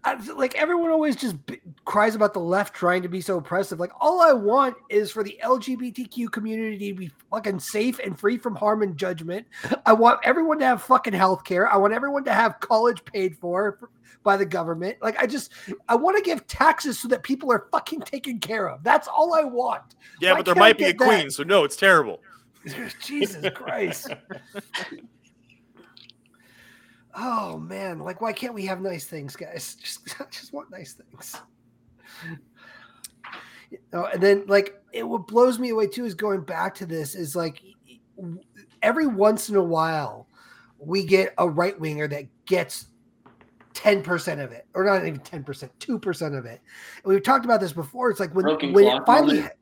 I, like everyone always just b- cries about the left trying to be so oppressive. Like all I want is for the LGBTQ community to be fucking safe and free from harm and judgment. I want everyone to have fucking health care. I want everyone to have college paid for by the government. Like I just I want to give taxes so that people are fucking taken care of. That's all I want. Yeah, Why but there might be a that? queen, so no, it's terrible. Jesus Christ. Oh man, like why can't we have nice things, guys? Just just want nice things. You know, and then like it what blows me away too is going back to this is like every once in a while we get a right winger that gets 10% of it or not even 10% 2% of it and we've talked about this before it's like when, Broken when it finally moment.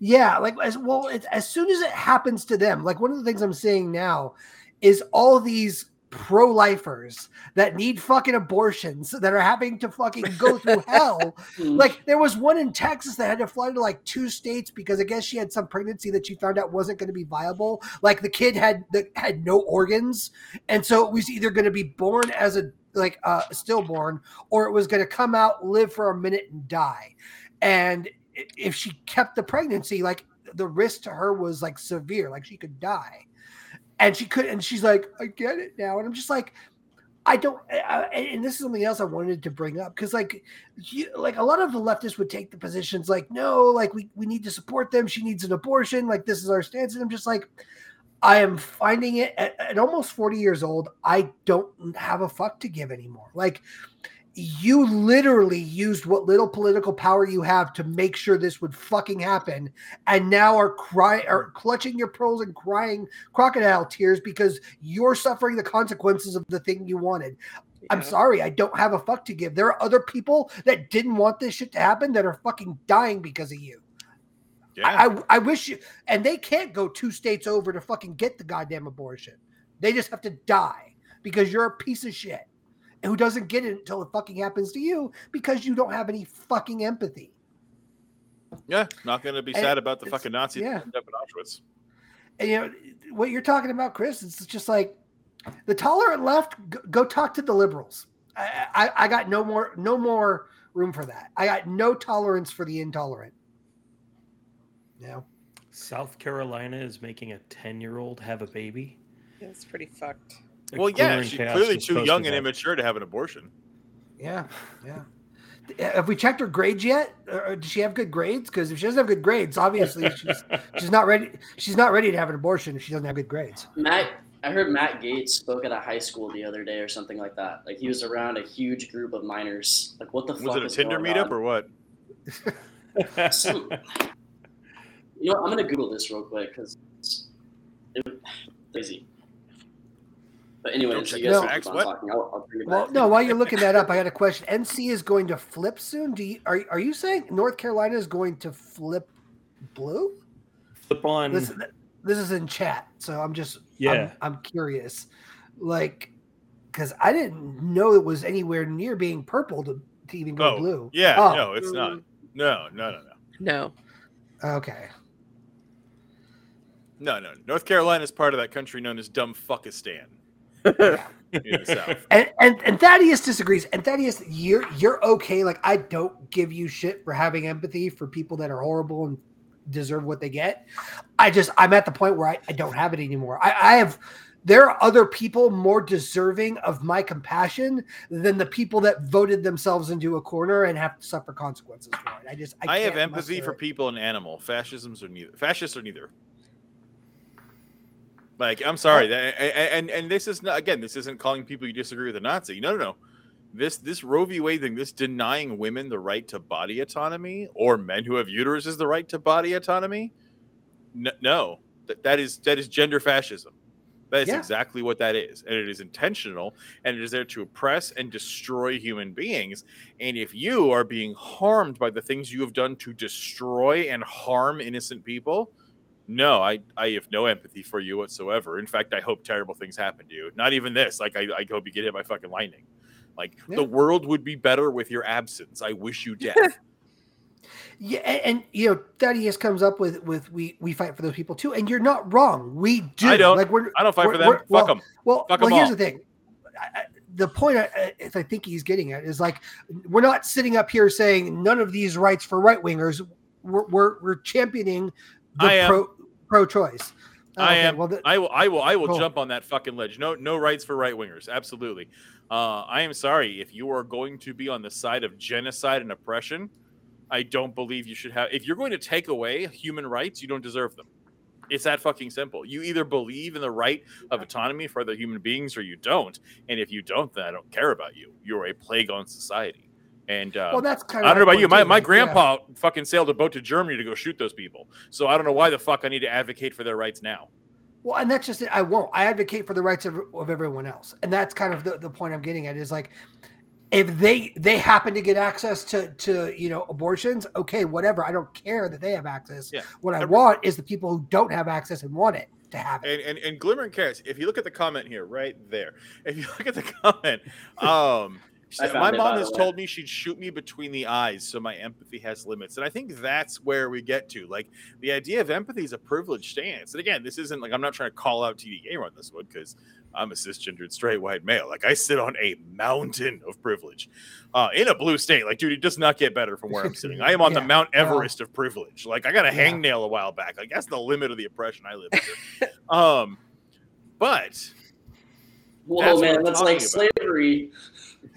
yeah like as well as soon as it happens to them like one of the things i'm seeing now is all these pro-lifers that need fucking abortions that are having to fucking go through hell Hmm. like there was one in Texas that had to fly to like two states because I guess she had some pregnancy that she found out wasn't going to be viable. Like the kid had the had no organs, and so it was either going to be born as a like uh, stillborn or it was going to come out, live for a minute, and die. And if she kept the pregnancy, like the risk to her was like severe, like she could die. And she could, and she's like, I get it now. And I'm just like, I don't, and and this is something else I wanted to bring up because, like, you, like a lot of the leftists would take the positions like, no, like we we need to support them. She needs an abortion. Like this is our stance. And I'm just like, I am finding it at, at almost 40 years old. I don't have a fuck to give anymore. Like you literally used what little political power you have to make sure this would fucking happen, and now are crying, are clutching your pearls and crying crocodile tears because you're suffering the consequences of the thing you wanted. I'm sorry, I don't have a fuck to give. There are other people that didn't want this shit to happen that are fucking dying because of you. Yeah. I, I, I wish you, and they can't go two states over to fucking get the goddamn abortion. They just have to die because you're a piece of shit and who doesn't get it until it fucking happens to you because you don't have any fucking empathy. yeah. Not going to be And sad about the fucking Nazi yeah. that up in Auschwitz. And you know what you're talking about, Chris? It's just like the tolerant left. Go, go talk to the liberals. I, I, I got no more, no more room for that. I got no tolerance for the intolerant. You know? South Carolina is making a 10 year old have a baby. It's pretty fucked. Like, Well, yeah, she's clearly was too posting young and immature to have an abortion. Yeah, yeah. Uh, have we checked her grades yet? Or does she have good grades? Because if she doesn't have good grades, obviously she's she's not ready. She's not ready to have an abortion if she doesn't have good grades. Matt, I heard Matt Gaetz spoke at a high school the other day or something like that. Like he was around a huge group of minors. Like what the Was fuck Was it a is Tinder meetup on? or what? Some- you know, I'm gonna Google this real quick because it's crazy. But anyways, Don't you guys the can facts, keep on what? talking. I'll, I'll bring it Well, back. no. While you're looking that up, I got a question. NC is going to flip soon. Do you are are you saying North Carolina is going to flip blue? Flip on. This this is in chat, so I'm just Yeah. I'm, I'm curious. Like, because I didn't know it was anywhere near being purple to, to even go Oh, blue. Yeah, Oh, no, it's not. No, no, no, no. No. Okay. No, no. North Carolina is part of that country known as Dumb Fuckistan in the South. And, and and Thaddeus disagrees. And Thaddeus, you're you're okay. Like I don't give you shit for having empathy for people that are horrible and deserve what they get. I just I'm at the point where I, I don't have it anymore. I, I have there are other people more deserving of my compassion than the people that voted themselves into a corner and have to suffer consequences for it. I just I, I, have empathy for it. people and animal. Fascisms are neither. Fascists are neither. Like I'm sorry, that, and and this is not again. This isn't calling people you disagree with a Nazi. No, no, no. This this Roe v. Wade thing, this denying women the right to body autonomy or men who have uteruses the right to body autonomy. No, that that is that is gender fascism. That is Yeah. exactly what that is, and it is intentional, and it is there to oppress and destroy human beings. And if you are being harmed by the things you have done to destroy and harm innocent people, no, I, I have no empathy for you whatsoever. In fact, I hope terrible things happen to you. Not even this. Like, I, I hope you get hit by fucking lightning. Like, Yeah. the world would be better with your absence. I wish you death. Yeah, and, and you know, Thaddeus comes up with with we we fight for those people too, and you're not wrong. We do. I don't. Like we're I don't fight for them. Fuck well, them. Well, Fuck well 'em here's all. the thing. I, I, the point I, I- I think he's getting at is like we're not sitting up here saying none of these rights for right wingers. We're, we're we're championing the I am. pro pro choice. I am. Well, the, I will. I will. I will Cool. jump on that fucking ledge. No, no rights for right wingers. Absolutely. Uh, I am sorry if you are going to be on the side of genocide and oppression. I don't believe you should have. If you're going to take away human rights, you don't deserve them. It's that fucking simple. You either believe in the right of autonomy for other human beings, or you don't. And if you don't, then I don't care about you. You're a plague on society. And uh, well, that's kind of I don't know about you. My, my like, yeah. grandpa fucking sailed a boat to Germany to go shoot those people. So I don't know why the fuck I need to advocate for their rights now. Well, and that's just it. I won't. I advocate for the rights of, of everyone else, and that's kind of the, the point I'm getting at. Is like, if they they happen to get access to to you know abortions, okay, whatever. I don't care that they have access. Yeah. What I Every- want is the people who don't have access and want it to have it. And and, and Glimmer and if you look at the comment here, right there, if you look at the comment, um, she I my it, mom has told me she'd shoot me between the eyes, so my empathy has limits. And I think that's where we get to. Like the idea of empathy is a privileged stance. And again, this isn't like I'm not trying to call out TD Gamer on this one because I'm a cisgendered straight white male. Like I sit on a mountain of privilege uh, in a blue state. Like, dude, it does not get better from where I'm sitting. I am on the Mount well- Everest of privilege. Like I got a Yeah. hangnail a while back. Like that's the limit of the oppression I live under. um, but Whoa, That's man, that's like talking slavery.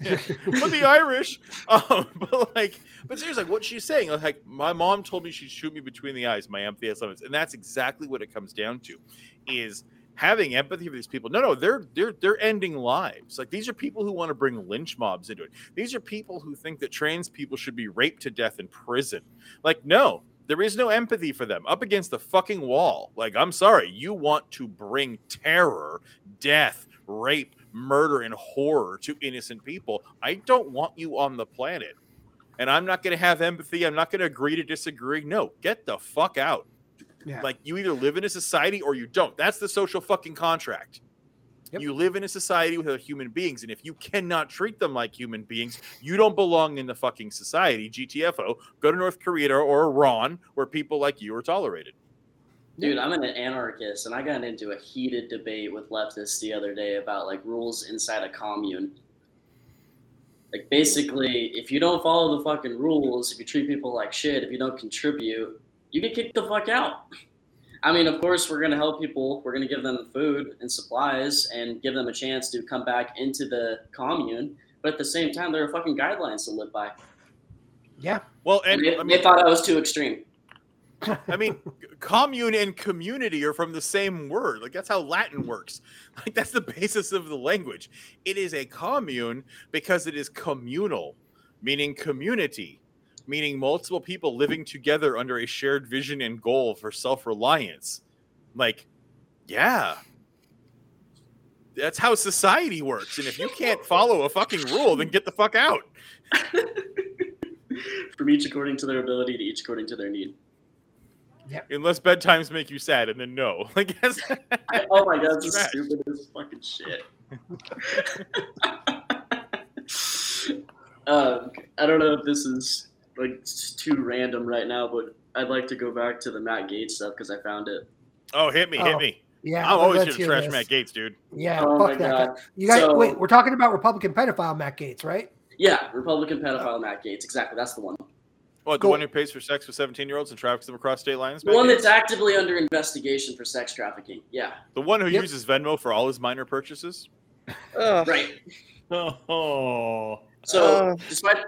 but the Irish, um, but like, but seriously, like, what she's saying, like, my mom told me she'd shoot me between the eyes. My empathy has limits, and that's exactly what it comes down to, is having empathy for these people. No, no, they're they're they're ending lives. Like these are people who want to bring lynch mobs into it. These are people who think that trans people should be raped to death in prison. Like, no. There is no empathy for them up against the fucking wall. Like, I'm sorry, you want to bring terror, death, rape, murder, and horror to innocent people. I don't want you on the planet. And I'm not going to have empathy. I'm not going to agree to disagree. No, get the fuck out. Yeah. Like, you either live in a society or you don't. That's the social fucking contract. Yep. You live in a society with other human beings, and if you cannot treat them like human beings, you don't belong in the fucking society. GTFO. Go to North Korea or Iran, where people like you are tolerated. Dude, I'm an anarchist, and I got into a heated debate with leftists the other day about like rules inside a commune. Like basically, if you don't follow the fucking rules, if you treat people like shit, if you don't contribute, you get kicked the fuck out. I mean, of course, we're gonna help people. We're gonna give them food and supplies and give them a chance to come back into the commune. But at the same time, there are fucking guidelines to live by. yeah. Well, And and they, I mean, they thought I was too extreme. I mean, commune and community are from the same word. Like that's how Latin works. Like that's the basis of the language. It is a commune because it is communal, meaning community, meaning multiple people living together under a shared vision and goal for self-reliance. Like, yeah. That's how society works. And if you can't follow a fucking rule, then get the fuck out. From each according to their ability to each according to their need. Yep. Unless bedtimes make you sad, and then no. I guess. oh my god, this is stupid as fucking shit. um, I don't know if this is like too random right now, but I'd like to go back to the Matt Gaetz stuff because I found it. Oh, hit me, hit Oh, me. Yeah, I'm always let's here to trash this. Matt Gaetz, dude. Yeah, oh my fuck that god. You guys, So- wait, we're talking about Republican pedophile Matt Gaetz, right? Yeah, Republican pedophile Matt Gaetz. Exactly, that's the one. What, Cool. the one who pays for sex with 17 year olds and traffics them across state lines? The one that's actively under investigation for sex trafficking. Yeah, the one who Yep. uses Venmo for all his minor purchases? Ugh. right. Oh, So, Oh. despite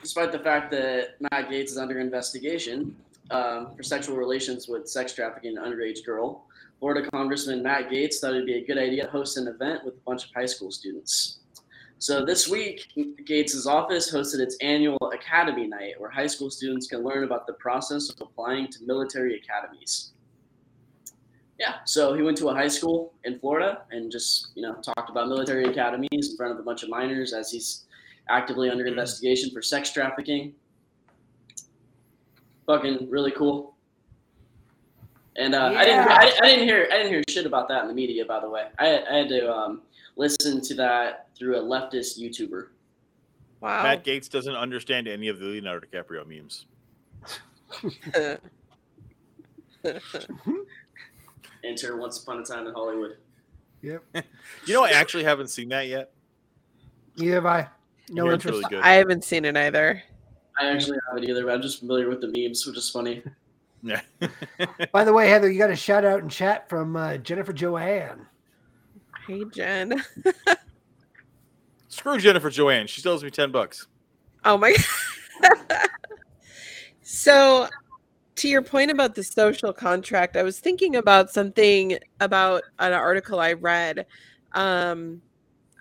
despite the fact that Matt Gaetz is under investigation um, for sexual relations with sex trafficking an underage girl, Florida Congressman Matt Gaetz thought it'd be a good idea to host an event with a bunch of high school students. So this week, Gaetz' office hosted its annual Academy Night, where high school students can learn about the process of applying to military academies. Yeah, so he went to a high school in Florida and just you know talked about military academies in front of a bunch of minors as he's actively under investigation for sex trafficking. Fucking really cool. And uh, I didn't, Yeah. I, I didn't hear, I didn't hear shit about that in the media. By the way, I, I had to um, listen to that through a leftist YouTuber. Wow. Matt Gaetz doesn't understand any of the Leonardo DiCaprio memes. Enter Once Upon a Time in Hollywood. Yep. You know, I actually haven't seen that yet. Neither have I. No hear it's interest. really good. I haven't seen it either. I actually haven't either, but I'm just familiar with the memes, which is funny. Yeah. By the way, Heather, you got a shout out in chat from uh, Jennifer Joanne. Hey, Jen. Screw Jennifer Joanne. She owes me 10 bucks. Oh my. God. So, to your point about the social contract, I was thinking about something about an article I read. Um,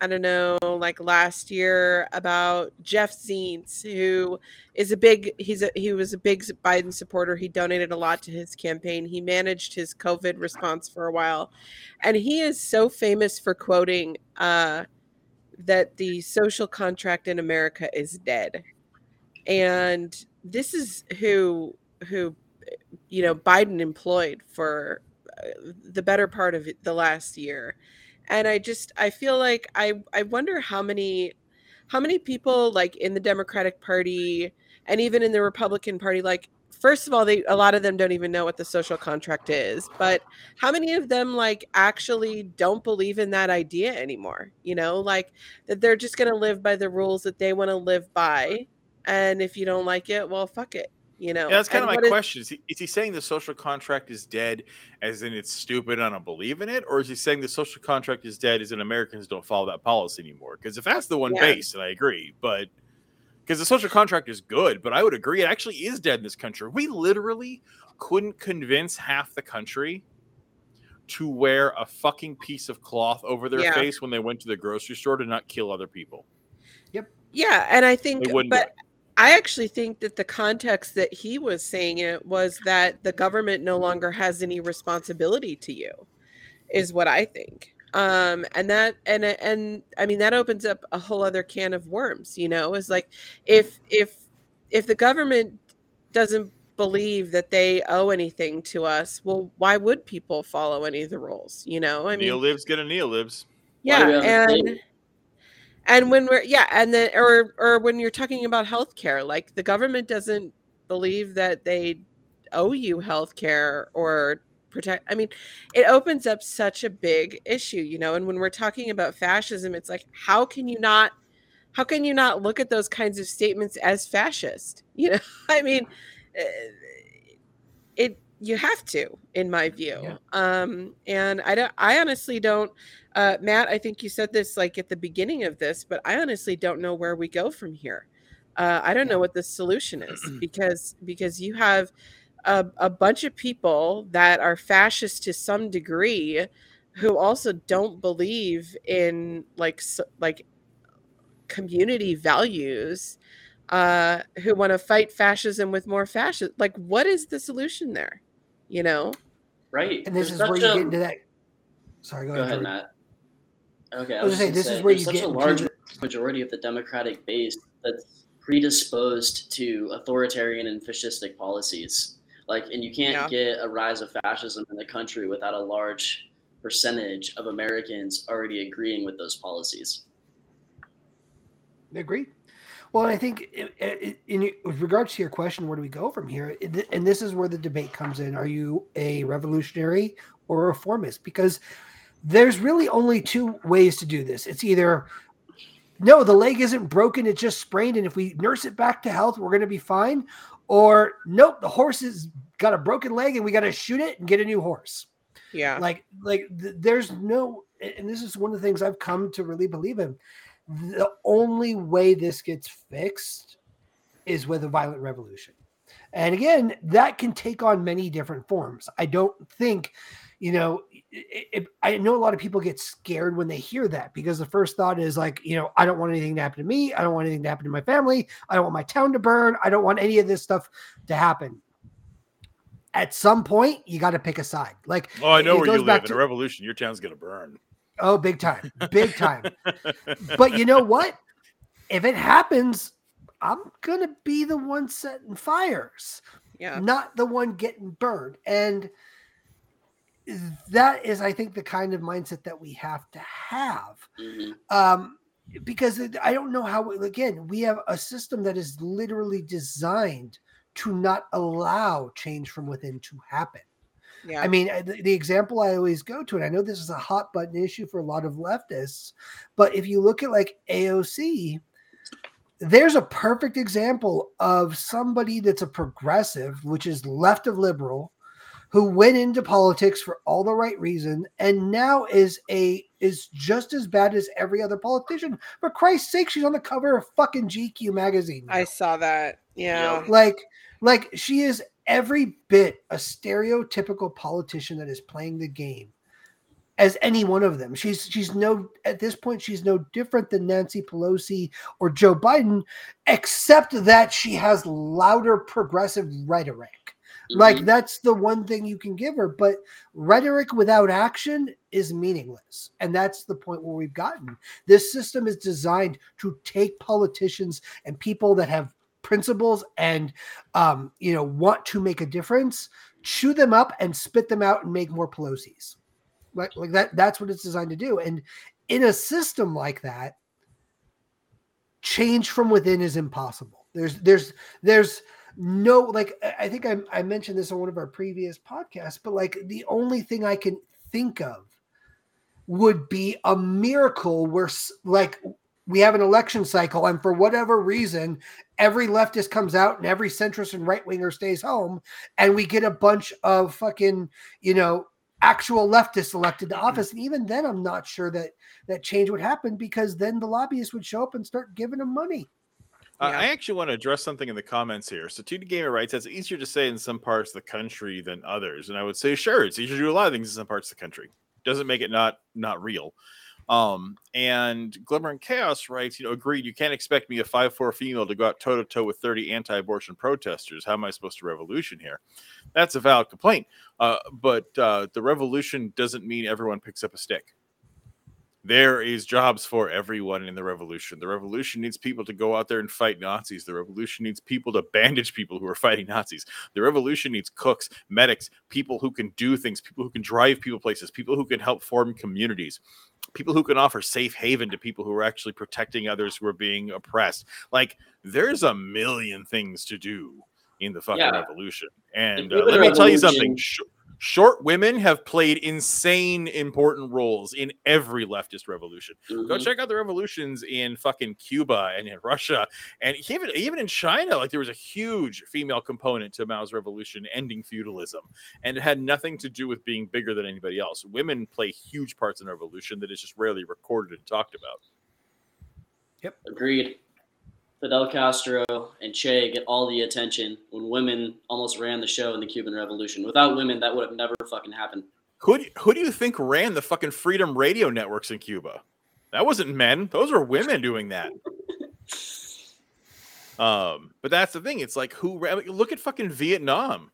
I don't know, like last year about Jeff Zients, who is a big he's a he was a big Biden supporter. He donated a lot to his campaign. He managed his COVID response for a while, and he is so famous for quoting uh, that the social contract in America is dead. And this is who who you know Biden employed for uh, the better part of the last year. And I just I feel like I I wonder how many how many people like in the Democratic Party and even in the Republican Party like first of all they a lot of them don't even know what the social contract is but how many of them like actually don't believe in that idea anymore you know like that they're just going to live by the rules that they want to live by and if you don't like it well fuck it you know Yeah, that's kind And of my question. Is he, is he saying the social contract is dead, as in it's stupid, I don't believe in it, or is he saying the social contract is dead, as in Americans don't follow that policy anymore? Because if that's the one Yeah. base, then I agree. But because the social contract is good, but I would agree it actually is dead in this country. We literally couldn't convince half the country to wear a fucking piece of cloth over their Yeah. face when they went to the grocery store to not kill other people. Yep. Yeah and i think They wouldn't do but i actually think that the context that he was saying it was that the government no longer has any responsibility to you is what i think um and that and and i mean that opens up a whole other can of worms you know is like if if if the government doesn't believe that they owe anything to us well why would people follow any of the rules you know i mean Neo lives, get a Neo lives. Why do we yeah and and when we're yeah and then or or when you're talking about healthcare like the government doesn't believe that they owe you healthcare or protect i mean it opens up such a big issue you know and when we're talking about fascism it's like how can you not how can you not look at those kinds of statements as fascist? You know i mean eh, it you have to in my view. Yeah. um and i don't i honestly don't uh matt i think you said this like at the beginning of this but i honestly don't know where we go from here. Uh i don't know what the solution is because because you have a, a bunch of people that are fascist to some degree who also don't believe in like like community values uh who want to fight fascism with more fascism like what is the solution there you know Right. And this There's is where such you a- get into that. Sorry, go, Go ahead. ahead, Matt. Okay, I I was was gonna say, this gonna is where there's you such get a large the- majority of the Democratic base that's predisposed to authoritarian and fascistic policies. Like, and you can't Yeah. get a rise of fascism in the country without a large percentage of Americans already agreeing with those policies. Agree. Well, I think i- i- in, with regards to your question, where do we go from here? And this is where the debate comes in: Are you a revolutionary or a reformist? Because there's really only two ways to do this. It's either no, the leg isn't broken; it's just sprained, and if we nurse it back to health, we're going to be fine. Or nope, the horse has got a broken leg, and we got to shoot it and get a new horse. Yeah. like like th- there's no and this is one of the things i've come to really believe in. The only way this gets fixed is with a violent revolution. And again that can take on many different forms. I don't think you know it, it, i know a lot of people get scared when they hear that because the first thought is like you know i don't want anything to happen to me i don't want anything to happen to my family i don't want my town to burn i don't want any of this stuff to happen at some point you got to pick a side like Oh, I know it where you goes back live. In to- a revolution, your town's gonna burn. Oh, big time, big time. but you know what? If it happens, I'm gonna be the one setting fires, Yeah. not the one getting burned. And that is, I think, the kind of mindset that we have to have. Mhm. Um, because I don't know how. Again, we have a system that is literally designed to not allow change from within to happen. Yeah. I mean, the, the example I always go to, and I know this is a hot button issue for a lot of leftists, but if you look at like AOC, there's a perfect example of somebody that's a progressive, which is left of liberal, who went into politics for all the right reason and now is a is just as bad as every other politician. For Christ's sake, she's on the cover of fucking GQ magazine. I saw that. Yeah. like like she is every bit a stereotypical politician that is playing the game as any one of them she's she's no at this point she's no different than nancy pelosi or joe biden except that she has louder progressive rhetoric like Mhm. that's the one thing you can give her but rhetoric without action is meaningless and that's the point where we've gotten. This system is designed to take politicians and people that have principles and um, you know want to make a difference chew them up and spit them out and make more pelosi's. Like, like that that's what it's designed to do and in a system like that change from within is impossible. There's there's there's no like I- think I, I mentioned this on one of our previous podcasts but like the only thing i can think of would be a miracle where like we have an election cycle and for whatever reason every leftist comes out and every centrist and right winger stays home and we get a bunch of fucking you know actual leftists elected to mm-hmm. office. And even then i'm not sure that that change would happen because then the lobbyists would show up and start giving them money Uh, Yeah. I actually want to address something in the comments here. So, 2D Gamer writes, it's easier to say in some parts of the country than others. And I would say, sure, it's easier to do a lot of things in some parts of the country. Doesn't make it not not real. Um, and Glimmer and Chaos writes, you know, agreed, you can't expect me, a 5'4 female, to go out toe to toe with 30 anti abortion protesters. How am I supposed to revolution here? That's a valid complaint. Uh, but uh, the revolution doesn't mean everyone picks up a stick there is jobs for everyone in the revolution. The revolution needs people to go out there and fight Nazis. The revolution needs people to bandage people who are fighting Nazis. The revolution needs cooks, medics, people who can do things, people who can drive people places, people who can help form communities, people who can offer safe haven to people who are actually protecting others who are being oppressed. Like there's a million things to do in the fucking Yeah. revolution. And uh, let me tell you something. Sh- Short women have played insane important roles in every leftist revolution. Go Mhm. check out the revolutions in fucking Cuba and in Russia, and even even in China. Like there was a huge female component to Mao's revolution, ending feudalism, and it had nothing to do with being bigger than anybody else. Women play huge parts in the revolution that is just rarely recorded and talked about. Yep, agreed. Fidel Castro and Che get all the attention when women almost ran the show in the Cuban Revolution. Without women, that would have never fucking happened. Who do, who do you think ran the fucking freedom radio networks in Cuba? That wasn't men; those were women doing that. Um, but that's the thing. It's like who ran, look at fucking Vietnam.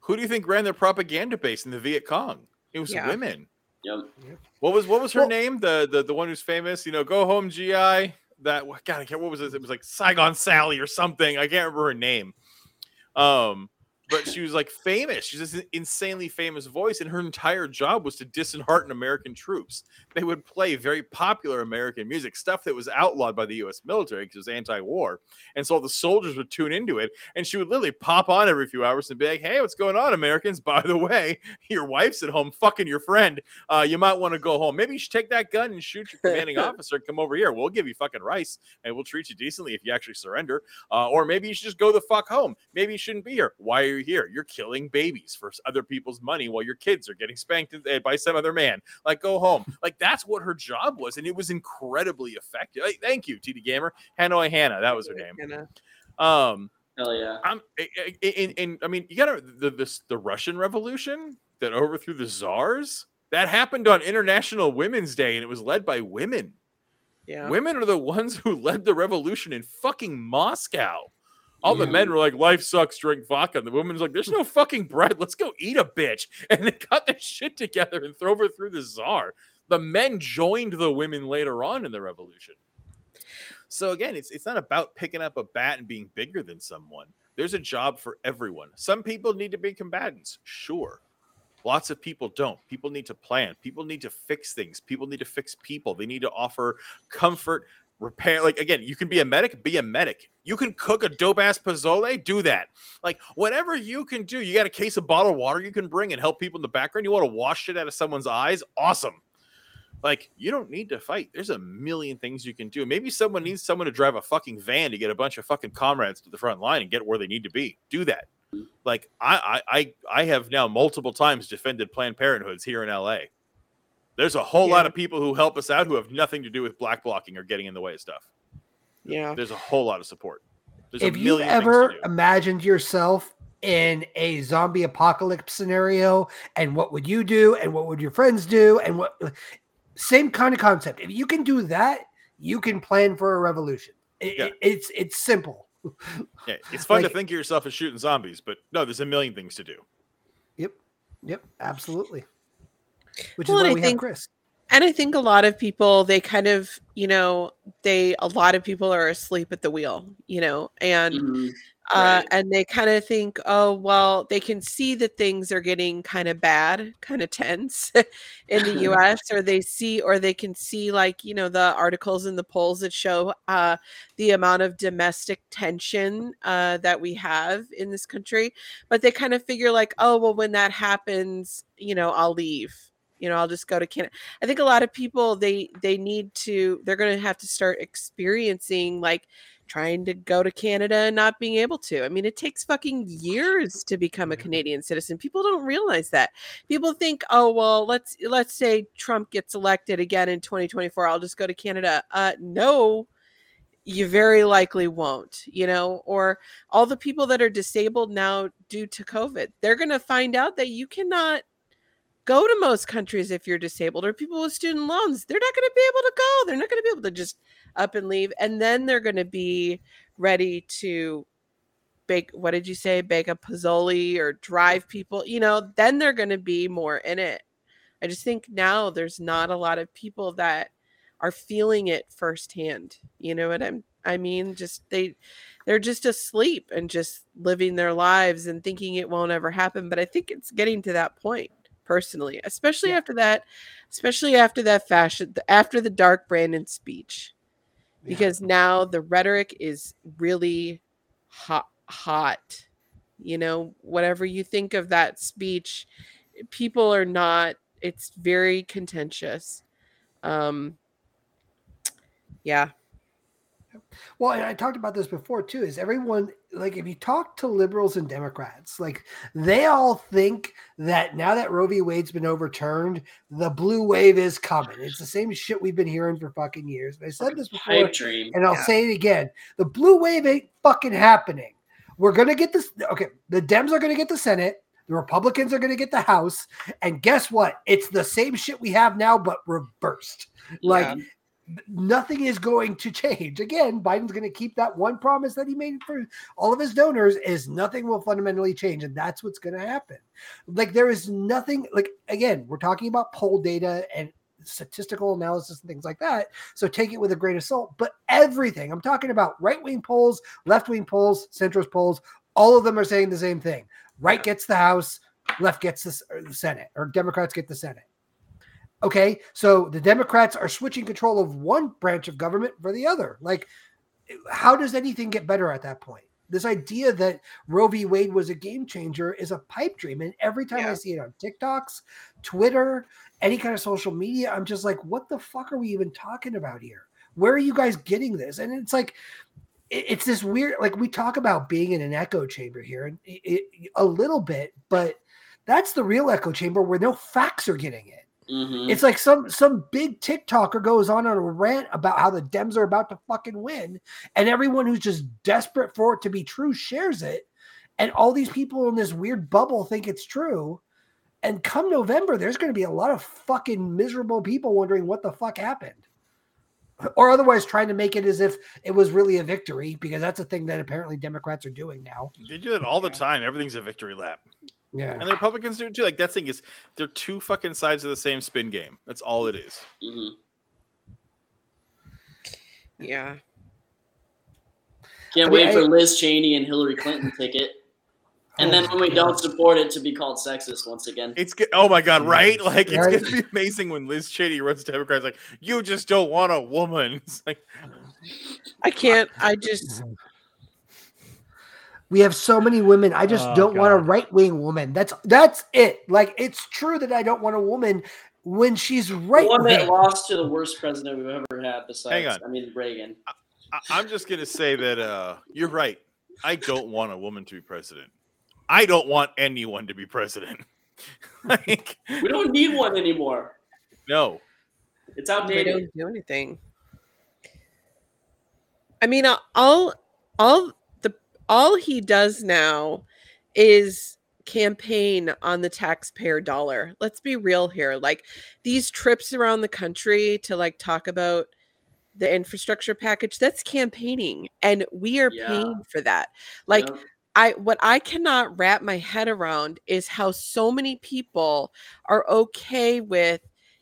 Who do you think ran their propaganda base in the Viet Cong? It was Yeah. women. Yep. What was what was her Well- name? The the the one who's famous. You know, go home, GI. That God, I can't. What was it? It was like Saigon Sally or something. I can't remember her name. Um, but she was like famous. She's this insanely famous voice, and her entire job was to dishearten American troops. They would play very popular American music, stuff that was outlawed by the U.S. military because it was anti-war, and so the soldiers would tune into it. And she would literally pop on every few hours and be like, "Hey, what's going on, Americans? By the way, your wife's at home fucking your friend. Uh, you might want to go home. Maybe you should take that gun and shoot your commanding officer and come over here. We'll give you fucking rice and we'll treat you decently if you actually surrender. Uh, or maybe you should just go the fuck home. Maybe you shouldn't be here. Why are you here? You're killing babies for other people's money while your kids are getting spanked eh, by some other man. Like, go home. Like, that's what her job was. And it was incredibly effective. Like, thank you, TD Gamer. Hanoi Hannah. That was her name. Hannah. Um, Hell yeah. I'm, eh, eh, and, and I mean, you got to the this the Russian Revolution that overthrew the czars. That happened on International Women's Day, and it was led by women. Yeah. Women are the ones who led the revolution in fucking Moscow. All the men were like, "Life sucks, drink vodka." And the woman's like, "There's no fucking bread. Let's go eat a bitch." And they got their shit together and throw her through the czar. The men joined the women later on in the revolution. So again, it's it's not about picking up a bat and being bigger than someone. There's a job for everyone. Some people need to be combatants, sure. Lots of people don't. People need to plan. People need to fix things. People need to fix people. They need to offer comfort, repair. Like again, you can be a medic, be a medic. You can cook a dope ass pozole, do that. Like whatever you can do. You got a case of bottled water you can bring and help people in the background. You want to wash it out of someone's eyes? Awesome. Like you don't need to fight. There's a million things you can do. Maybe someone needs someone to drive a fucking van to get a bunch of fucking comrades to the front line and get where they need to be. Do that. Like I I I have now multiple times defended Planned Parenthoods here in LA. There's a whole Yeah. lot of people who help us out who have nothing to do with black blocking or getting in the way of stuff. Yeah. There's a whole lot of support. There's if you million things ever imagined yourself in a zombie apocalypse scenario and what would you do and what would your friends do and what same kind of concept if you can do that you can plan for a revolution It- Yeah. it- it's it's simple Yeah, it's fun like- to think of yourself as shooting zombies, but no, there's a million things to do. yep yep absolutely which Well, is and why I we think- have chris And I think a lot of people, they kind of, you know, they, a lot of people are asleep at the wheel, you know, and, Mhm. uh, Right. and they kind of think, oh, well, they can see that things are getting kind of bad, kind of tense in the US, or they see, or they can see like, you know, the articles and the polls that show uh, the amount of domestic tension uh, that we have in this country. But they kind of figure like, oh, well, when that happens, you know, I'll leave. You know, I'll just go to Canada. I think a lot of people they they need to they're going to have to start experiencing like trying to go to Canada and not being able to. I mean, it takes fucking years to become a Canadian citizen. People don't realize that. People think, "Oh, well, let's let's say Trump gets elected again in 2024, I'll just go to Canada." Uh no. You very likely won't, you know, or all the people that are disabled now due to COVID, they're going to find out that you cannot go to most countries if you're disabled or people with student loans they're not going to be able to go they're not going to be able to just up and leave and then they're going to be ready to bake what did you say bake a pozole or drive people you know then they're going to be more in it. I just think now there's not a lot of people that are feeling it firsthand you know what i'm i mean just they they're just asleep and just living their lives and thinking it won't ever happen but i think it's getting to that point personally especially Yeah. after that especially after that fashion after the dark brandon speech Yeah. because now the rhetoric is really hot hot you know whatever you think of that speech people are not it's very contentious um yeah Well, and I talked about this before too. Is everyone like if you talk to liberals and Democrats, like they all think that now that Roe v. Wade's been overturned, the blue wave is coming. It's the same shit we've been hearing for fucking years. And I said this before, dream. and I'll Yeah. say it again: the blue wave ain't fucking happening. We're gonna get this. Okay, the Dems are gonna get the Senate. The Republicans are gonna get the House. And guess what? It's the same shit we have now, but reversed. Like Yeah. Nothing is going to change. Again, Biden's going to keep that one promise that he made for all of his donors is nothing will fundamentally change and that's what's going to happen. Like there is nothing like again, we're talking about poll data and statistical analysis and things like that. So take it with a grain of salt, but everything, I'm talking about right-wing polls, left-wing polls, centrist polls, all of them are saying the same thing. Right gets the House, left gets the, the Senate, or Democrats get the Senate. Okay, so the Democrats are switching control of one branch of government for the other. Like, how does anything get better at that point? This idea that Roe v. Wade was a game changer is a pipe dream. And every time I see it on TikToks, Twitter, any kind of social media, I'm just like, what the fuck are we even talking about here? Where are you guys getting this? And it's like, it's this weird, like we talk about being in an echo chamber here and it, it- a little bit, but that's the real echo chamber where no facts are getting it. Mhm. It's like some some big TikToker goes on on a rant about how the Dems are about to fucking win, and everyone who's just desperate for it to be true shares it, and all these people in this weird bubble think it's true. And come November, there's going to be a lot of fucking miserable people wondering what the fuck happened, or otherwise trying to make it as if it was really a victory because that's a thing that apparently Democrats are doing now. They do it all the time. Everything's a victory lap. Yeah, And the Republicans do too. Like that thing is they're two fucking sides of the same spin game. That's all it is. Mhm. Yeah. Can't I mean, wait for I- Liz Cheney and Hillary Clinton ticket. And Oh then when we God. don't support it, to be called sexist once again. It's get, oh my god, right? Like it's gonna be amazing when Liz Cheney runs Democrats. Like you just don't want a woman. It's like I can't. I just. We have so many women. I just Oh, don't want a right wing woman. That's that's it. Like it's true that I don't want a woman when she's right the one that wing. lost to the worst president we've ever had besides, on. I mean, Reagan. I, I'm just gonna say that uh you're right. I don't want a woman to be president. I don't want anyone to be president. like We don't need one anymore. no. It's They outdated. don't do anything. I mean, uh, all all he does now is campaign on the taxpayer dollar. Let's be real here. Like these trips around the country to like talk about the infrastructure package, that's campaigning and we are Yeah. paying for that. Like Yep. I what I cannot wrap my head around is how so many people are okay with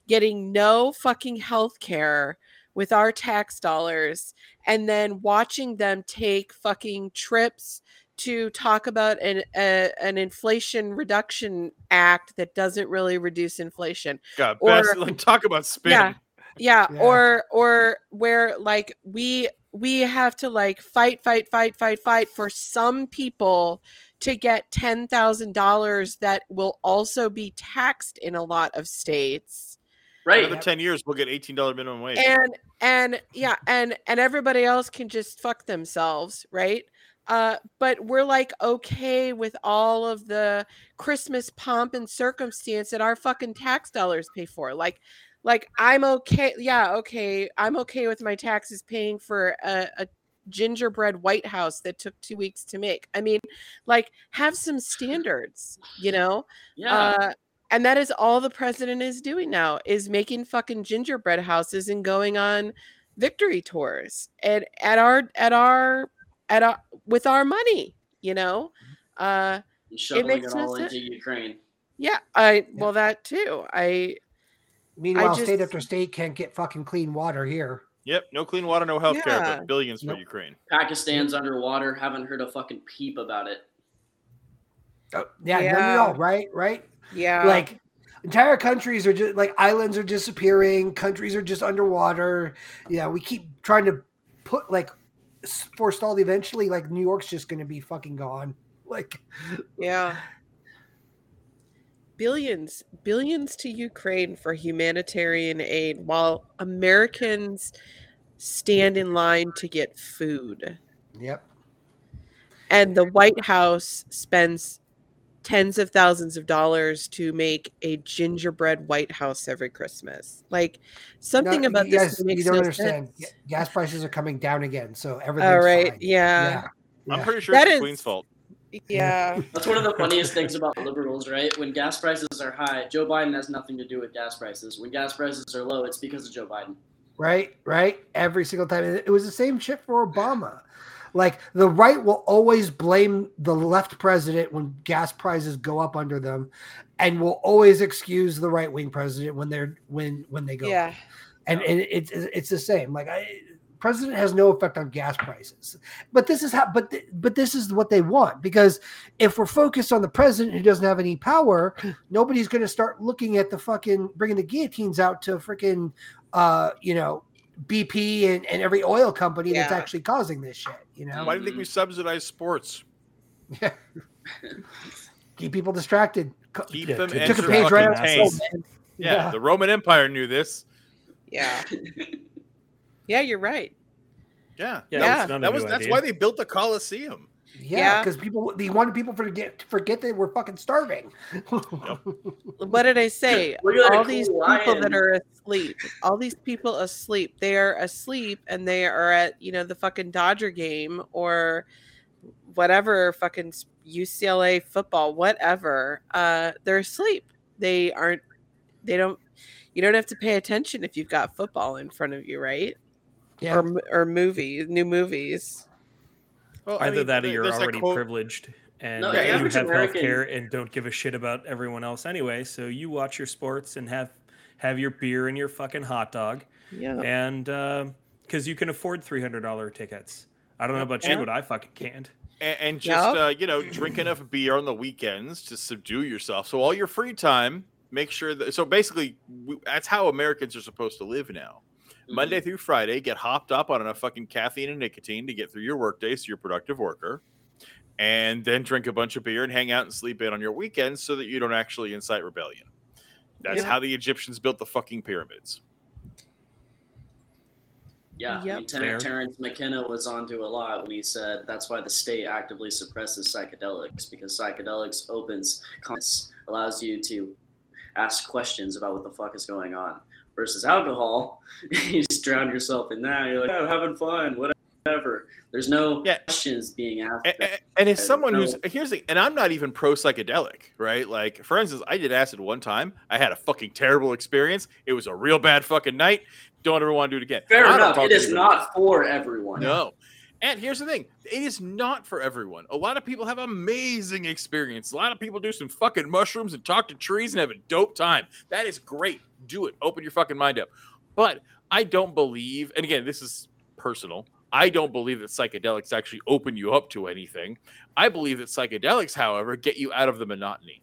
getting no fucking health care with our tax dollars and then watching them take fucking trips to talk about an a, an inflation reduction act that doesn't really reduce inflation God, Or- best, like talk about spin. Yeah. yeah, Yeah. or or where like we we have to like fight fight fight fight fight for some people to get $10,000 that will also be taxed in a lot of states Right. Another ten years, we'll get eighteen dollar minimum wage. and and yeah and and everybody else can just fuck themselves right uh but we're like okay with all of the christmas pomp and circumstance that our fucking tax dollars pay for like like i'm okay yeah okay i'm okay with my taxes paying for a, a gingerbread white house that took two weeks to make i mean like have some standards you know yeah. uh, and that is all the president is doing now is making fucking gingerbread houses and going on victory tours and at our at our at our with our money, you know. Uh and shoveling makes it all sense. into Ukraine. yeah, I well that too. I Meanwhile, just- state after state can't get fucking clean water here. Yep, no clean water, no health care, Yeah. but billions for Ukraine. Pakistan's underwater. Haven't heard a fucking peep about it. Oh, yeah, none at Yeah. all, right? Right? Yeah. like entire countries are just like islands are disappearing countries are just underwater yeah we keep trying to put like forestalled eventually like new york's just going to be fucking gone like Yeah. Billions, billions to Ukraine for humanitarian aid while Americans stand in line to get food. yep And the White House spends tens of thousands of dollars to make a gingerbread White House every Christmas. Like something No, about you this makes you don't no understand sense. Gas prices are coming down again so everything's All right. fine. Yeah. I'm yeah. pretty sure That it's is- Queen's fault. Yeah. That's one of the funniest things about liberals, right? When gas prices are high, Joe Biden has nothing to do with gas prices. When gas prices are low, it's because of Joe Biden. right right every single time it was the same shit for obama like the right will always blame the left president when gas prices go up under them and will always excuse the right wing president when they're when when they go up. Yeah. and, and it's it's the same like I, president has no effect on gas prices. But this is how. But th- but this is what they want because if we're focused on the president who doesn't have any power, nobody's going to start looking at the fucking bringing the guillotines out to freaking, uh, you know, BP and, and every oil company that's actually causing this shit. You know, Why do you think we mm-hmm. subsidize sports? Yeah. Keep people distracted. Keep Yeah, them to- Took a entertained. page right out of assholes. the man. Yeah, Yeah. the Roman Empire knew this. Yeah. Yeah, you're right. Yeah, Yeah, Yeah. it's not a that was that's idea. why they built the Colosseum. Yeah, Yeah. because people they wanted people to forget to forget they were fucking starving. What did I say? Look at that all cool these people lion. that are asleep, all these people asleep, they are asleep and they are at, you know, the fucking Dodger game or whatever fucking UCLA football, whatever. Uh, they're asleep. They aren't, they don't, you don't have to pay attention if you've got football in front of you, right? yeah, Or, or movies, new movies. Well, I Either mean, that or you're already quote- privileged and No, uh, the you have American- health care and don't give a shit about everyone else anyway. So you watch your sports and have have your beer and your fucking hot dog, Yeah. and because you can afford three hundred dollar tickets. I don't know about you, but I fucking can't. and, and just Yep. uh, you know drink enough beer on the weekends to subdue yourself so all your free time make sure that so basically we, that's how americans are supposed to live now. Monday mm-hmm. through friday get hopped up on enough fucking caffeine and nicotine to get through your workday so you're a productive worker and then drink a bunch of beer and hang out and sleep in on your weekends so that you don't actually incite rebellion that's Yeah. how the egyptians built the fucking pyramids Yeah, I Yep. mean, Ter- Fair. Terence McKenna was onto a lot when he said that's why the state actively suppresses psychedelics because psychedelics opens allows you to ask questions about what the fuck is going on. Versus alcohol, you just drown yourself in that. You're like, oh, having fun, whatever. There's no Yeah. questions being asked. and, and- and as I someone who's here's the and I'm not even pro psychedelic, right? Like for instance, I did acid one time. I had a fucking terrible experience. It was a real bad fucking night. Don't ever want to do it again. Fair enough. It is not for everyone. No. And here's the thing it is not for everyone. A lot of people have amazing experience. A lot of people do some fucking mushrooms and talk to trees and have a dope time. That is great. Do it. Open your fucking mind up. But I don't believe, and again, this is personal. I don't believe that psychedelics actually open you up to anything. I believe that psychedelics, however, get you out of the monotony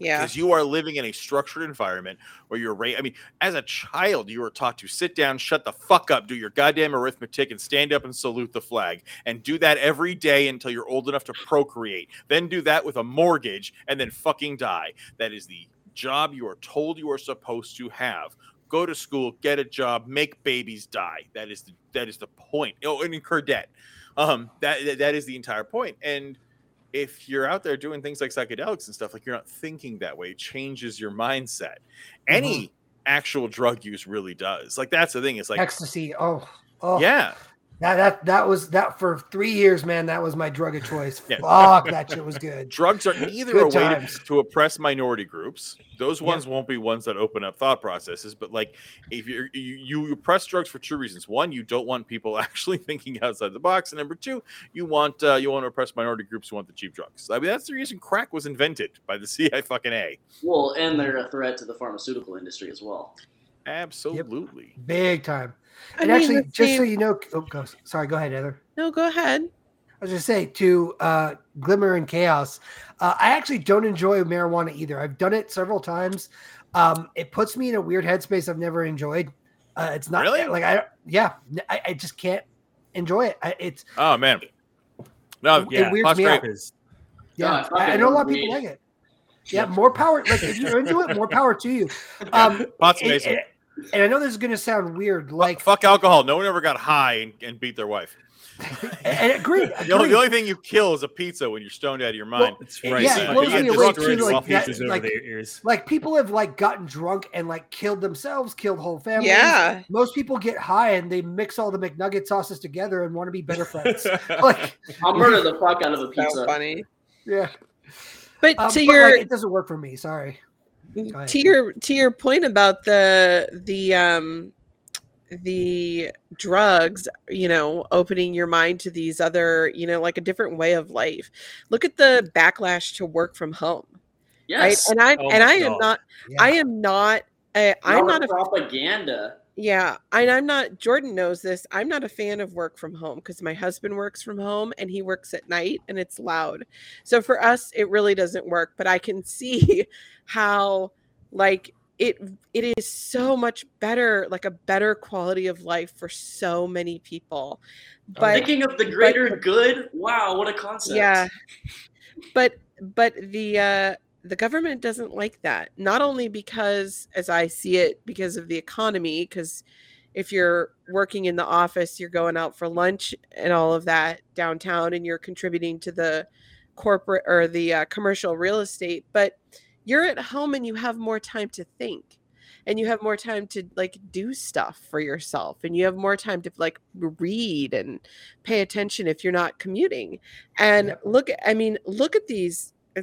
Yeah. because you are living in a structured environment where you're ra- I mean, as a child, you were taught to sit down, shut the fuck up, do your goddamn arithmetic, and stand up and salute the flag, and do that every day until you're old enough to procreate. Then do that with a mortgage, and then fucking die. That is the job you are told you are supposed to have. Go to school, get a job, make babies die. That is the that is the point. Oh, and incur debt. Um, that- that is the entire point. And if you're out there doing things like psychedelics and stuff, like you're not thinking that way, it changes your mindset. Mm-hmm. Any actual drug use really does. Like that's the thing. It's like, ecstasy. Oh, oh, yeah, That that that was that for three years, man. That was my drug of choice. Yeah. Fuck, that shit was good. drugs are either Good a way to, to oppress minority groups. Those Yeah. ones won't be ones that open up thought processes. But like, if you're, you you oppress drugs for two reasons: one, you don't want people actually thinking outside the box, and number two, you want uh, you want to oppress minority groups who want the cheap drugs. I mean, that's the reason crack was invented by the CI fucking A. Well, and they're a threat to the pharmaceutical industry as well. Absolutely. Big time. I And mean, actually, the just so you know, oh, go, sorry, go ahead, Heather. no, go ahead. I was just say to uh, Glimmer and Chaos, uh, I actually don't enjoy marijuana either. I've done it several times. Um, it puts me in a weird headspace I've never enjoyed. Uh, it's not Really? like I, yeah, I, I just can't enjoy it. I, it's Oh man. No, It Yeah, weirds pot's me out. Because yeah. I I, I know a lot of agree. people like it. Yeah, more power. Like if you're into it, more power to you. Um, Pot's and, amazing. and- and I know this is going to sound weird, Like like, fuck alcohol. No one ever got high and, and beat their wife. and agreed. The only, the only thing you kill is a pizza when you're stoned out of your mind. that's Yeah, right. yeah, so you get me away destroyed too, like that- like- like people have like gotten drunk and like killed themselves, killed whole families. Yeah. Most people get high and they mix all the McNugget sauces together and want to be better friends. like, I'll murder the fuck out of a pizza. funny. yeah. But Um, to but, your like, it doesn't work for me. Sorry. To your to your point about the the um the drugs you know opening your mind to these other you know like a different way of life look at the backlash to work from home Yes. right and i Oh and i am not Yeah. i am not uh, i'm not a propaganda. Yeah, and I'm not. Jordan knows this. I'm not a fan of work from home because my husband works from home and he works at night and it's loud. So for us, it really doesn't work. But I can see how, like, it it is so much better, like a better quality of life for so many people. But Thinking of the greater good. Wow, what a concept. yeah, but but the uh the government doesn't like that not only because as i see it because of the economy because if you're working in the office you're going out for lunch and all of that downtown and you're contributing to the corporate or the uh, commercial real estate but you're at home and you have more time to think and you have more time to like do stuff for yourself and you have more time to like read and pay attention if you're not commuting. And look i mean look at these uh,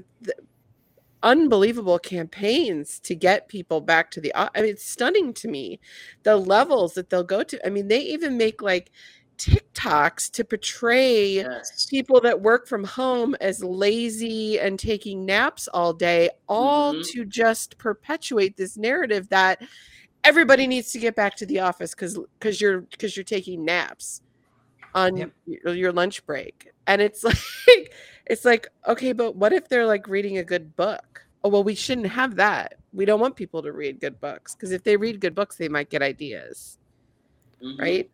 unbelievable campaigns to get people back to the I mean it's stunning to me the levels that they'll go to i mean they even make like tiktoks to portray Yes. people that work from home as lazy and taking naps all day, all Mhm. to just perpetuate this narrative that everybody needs to get back to the office because because you're because you're taking naps on Yep. your, your lunch break, and it's like it's like okay, but what if they're like reading a good book? Oh well, we shouldn't have that. We don't want people to read good books because if they read good books, they might get ideas, Mhm. right?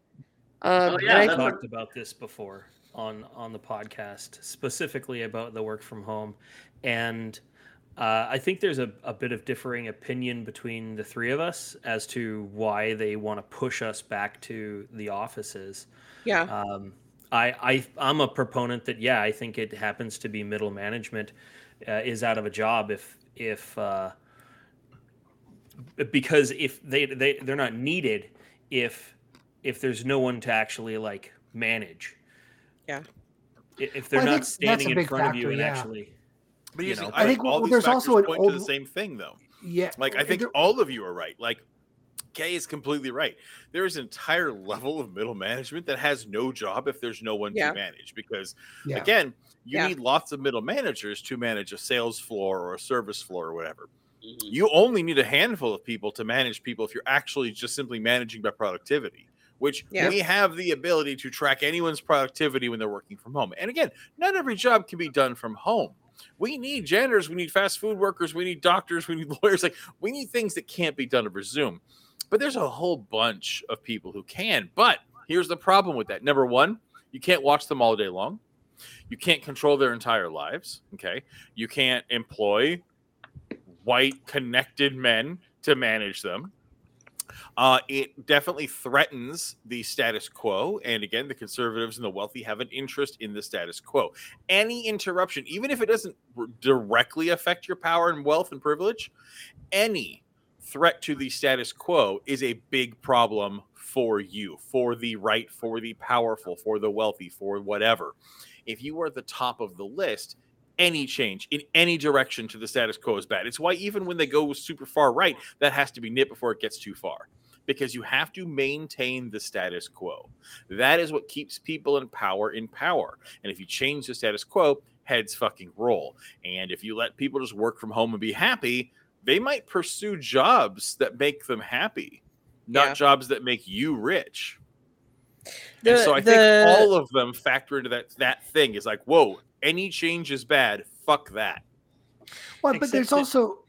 Um, Oh, yeah, I I've talked about this before on on the podcast, specifically about the work from home, and uh, I think there's a, a bit of differing opinion between the three of us as to why they want to push us back to the offices. yeah, Um, I, I I'm a proponent that yeah, I think it happens to be middle management uh, is out of a job if if uh, because if they they they're not needed if if there's no one to actually like manage. Yeah. If they're Well, not standing in big front of you and yeah. actually But you you see, know. I I think think all these there's factors also an point to the old- same thing, though. Yeah, Like I think there- all of you are right. Like Kay is completely right. There is an entire level of middle management that has no job if there's no one Yeah. to manage. Because yeah. again, you Yeah. need lots of middle managers to manage a sales floor or a service floor or whatever. Mhm. You only need a handful of people to manage people if you're actually just simply managing by productivity, which Yeah. we have the ability to track anyone's productivity when they're working from home. And again, not every job can be done from home. We need janitors, we need fast food workers, we need doctors, we need lawyers. Like we need things that can't be done over Zoom. But there's a whole bunch of people who can. But here's the problem with that. Number one, you can't watch them all day long. You can't control their entire lives. Okay. You can't employ white connected men to manage them. Uh, it definitely threatens the status quo. And again, the conservatives and the wealthy have an interest in the status quo. Any interruption, even if it doesn't directly affect your power and wealth and privilege, any threat to the status quo is a big problem for you, for the right, for the powerful, for the wealthy, for whatever. If you are at the top of the list, any change in any direction to the status quo is bad. It's why even when they go super far right, that has to be nipped before it gets too far. Because you have to maintain the status quo. That is what keeps people in power in power. And if you change the status quo, heads fucking roll. And if you let people just work from home and be happy, they might pursue jobs that make them happy, not Yeah. jobs that make you rich. The- and so I the- think all of them factor into that that thing is like, whoa, any change is bad. Fuck that. Well, but there's Except it- also,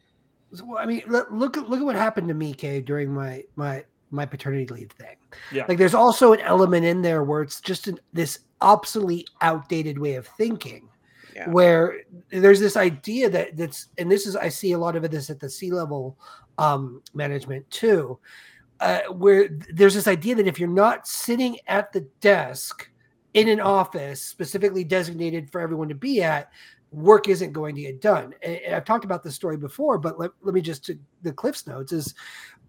I mean, look, look at look at what happened to me, Kay, during my my my paternity leave thing. Yeah. Like, there's also an element in there where it's just an, this obsolete, outdated way of thinking, Yeah. where there's this idea that that's, and this is I see a lot of this at the C-level um, management too, uh, where there's this idea that if you're not sitting at the desk in an office specifically designated for everyone to be at, work isn't going to get done. And I've talked about this story before, but let, let me just to the Cliffs notes is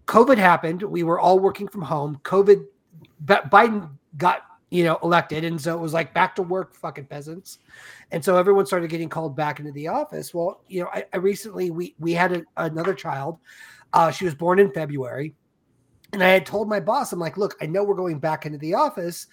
COVID happened. We were all working from home. COVID, Biden got you know elected, and so it was like back to work, fucking peasants. And so everyone started getting called back into the office. Well, you know, I, I recently we we had a, another child. Uh, she was born in February, and I had told my boss, I'm like, look, I know we're going back into the office.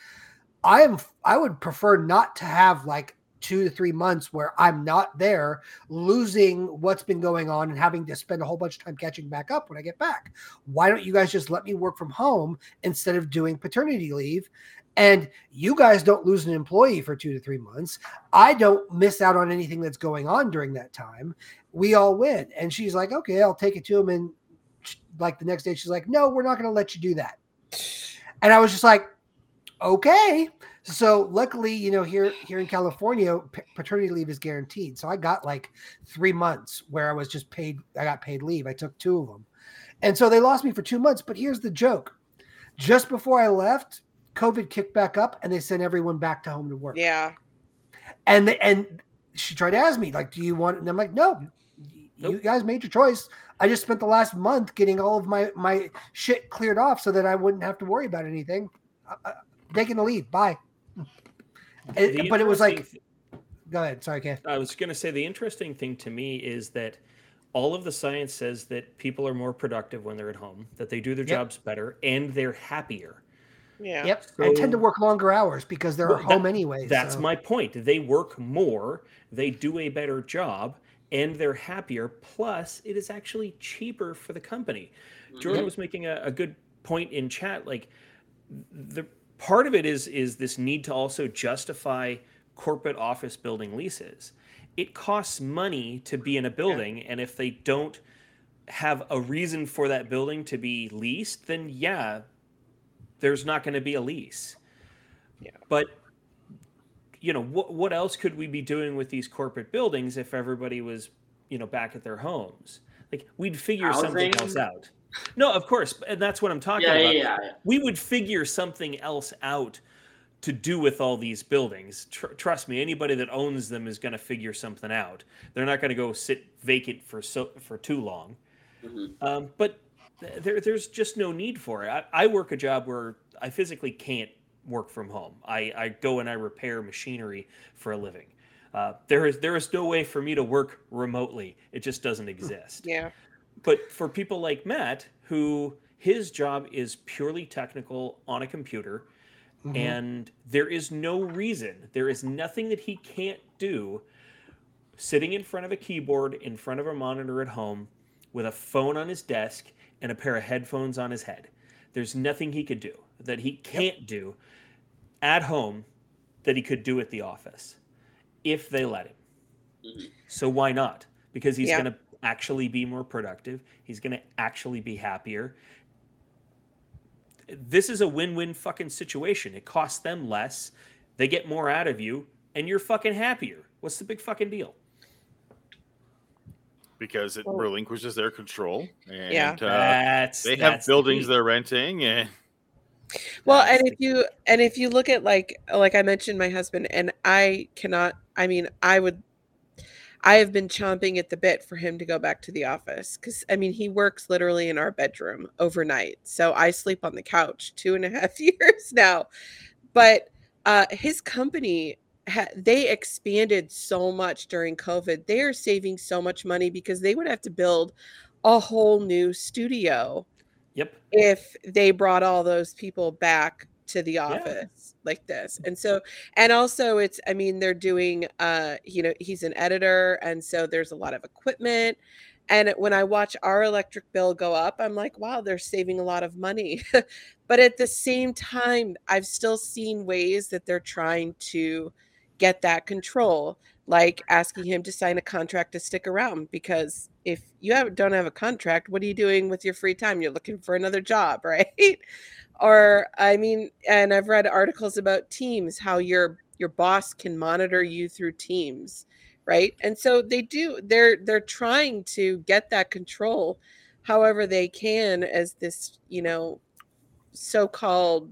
I am I would prefer not to have like two to three months where I'm not there, losing what's been going on and having to spend a whole bunch of time catching back up when I get back. Why don't you guys just let me work from home instead of doing paternity leave? And you guys don't lose an employee for two to three months. I don't miss out on anything that's going on during that time. We all win. And she's like, okay, I'll take it to him. And like the next day, she's like, no, we're not going to let you do that. And I was just like, okay. So luckily, you know, here here in California, paternity leave is guaranteed. So I got like three months where I was just paid. I got paid leave. I took two of them, and so they lost me for two months. But here's the joke: just before I left, COVID kicked back up, and they sent everyone back to home to work. Yeah. And the, and she tried to ask me like, "Do you want?" And I'm like, "No, nope. you guys made your choice. I just spent the last month getting all of my my shit cleared off so that I wouldn't have to worry about anything. Uh, uh taking the lead. Bye." It, but it was like, th- go ahead. Sorry, Ken. I was going to say the interesting thing to me is that all of the science says that people are more productive when they're at home, that they do their yep. jobs better, and they're happier. Yeah. Yep. So, and tend to work longer hours because they're well, at home that, anyway. That's so. my point. They work more, they do a better job, and they're happier. Plus, it is actually cheaper for the company. Mm-hmm. Jordan was making a, a good point in chat. Like the part of it is is this need to also justify corporate office building leases. It costs money to be in a building, yeah. and if they don't have a reason for that building to be leased, then yeah, there's not going to be a lease. Yeah. But you know, what what else could we be doing with these corporate buildings if everybody was, you know, back at their homes? Like we'd figure Housing. something else out. No, of course, and that's what I'm talking yeah, about. Yeah, yeah, We would figure something else out to do with all these buildings. Tr- trust me, anybody that owns them is going to figure something out. They're not going to go sit vacant for so for too long. Mm-hmm. Um, but there, there's just no need for it. I, I, work a job where I physically can't work from home. I, I go and I repair machinery for a living. Uh, there is there is no way for me to work remotely. It just doesn't exist. Yeah. But for people like Matt, who his job is purely technical on a computer, mm-hmm. and there is no reason, there is nothing that he can't do sitting in front of a keyboard, in front of a monitor at home, with a phone on his desk and a pair of headphones on his head. There's nothing he could do that he can't yep. do at home that he could do at the office if they let him. Mm-hmm. So why not? Because he's yeah. going to actually be more productive. He's going to actually be happier. This is a win-win fucking situation. It costs them less. They get more out of you and you're fucking happier. What's the big fucking deal? Because it relinquishes their control. And, yeah, uh, that's, they that's have buildings the they're renting and well and if you and if you look at like like i mentioned my husband and i cannot i mean i would I have been chomping at the bit for him to go back to the office because I mean he works literally in our bedroom overnight, so I sleep on the couch two and a half years now. But uh, his company ha- they expanded so much during COVID. They are saving so much money because they would have to build a whole new studio. Yep. If they brought all those people back to the office yeah. like this and so and also it's i mean they're doing uh you know he's an editor and so there's a lot of equipment and when i watch our electric bill go up i'm like wow they're saving a lot of money but at the same time i've still seen ways that they're trying to get that control like asking him to sign a contract to stick around because if you have, don't have a contract what are you doing with your free time? You're looking for another job right? Or i mean and i've read articles about teams how your your boss can monitor you through teams right? And so they do they're they're trying to get that control however they can as this you know so-called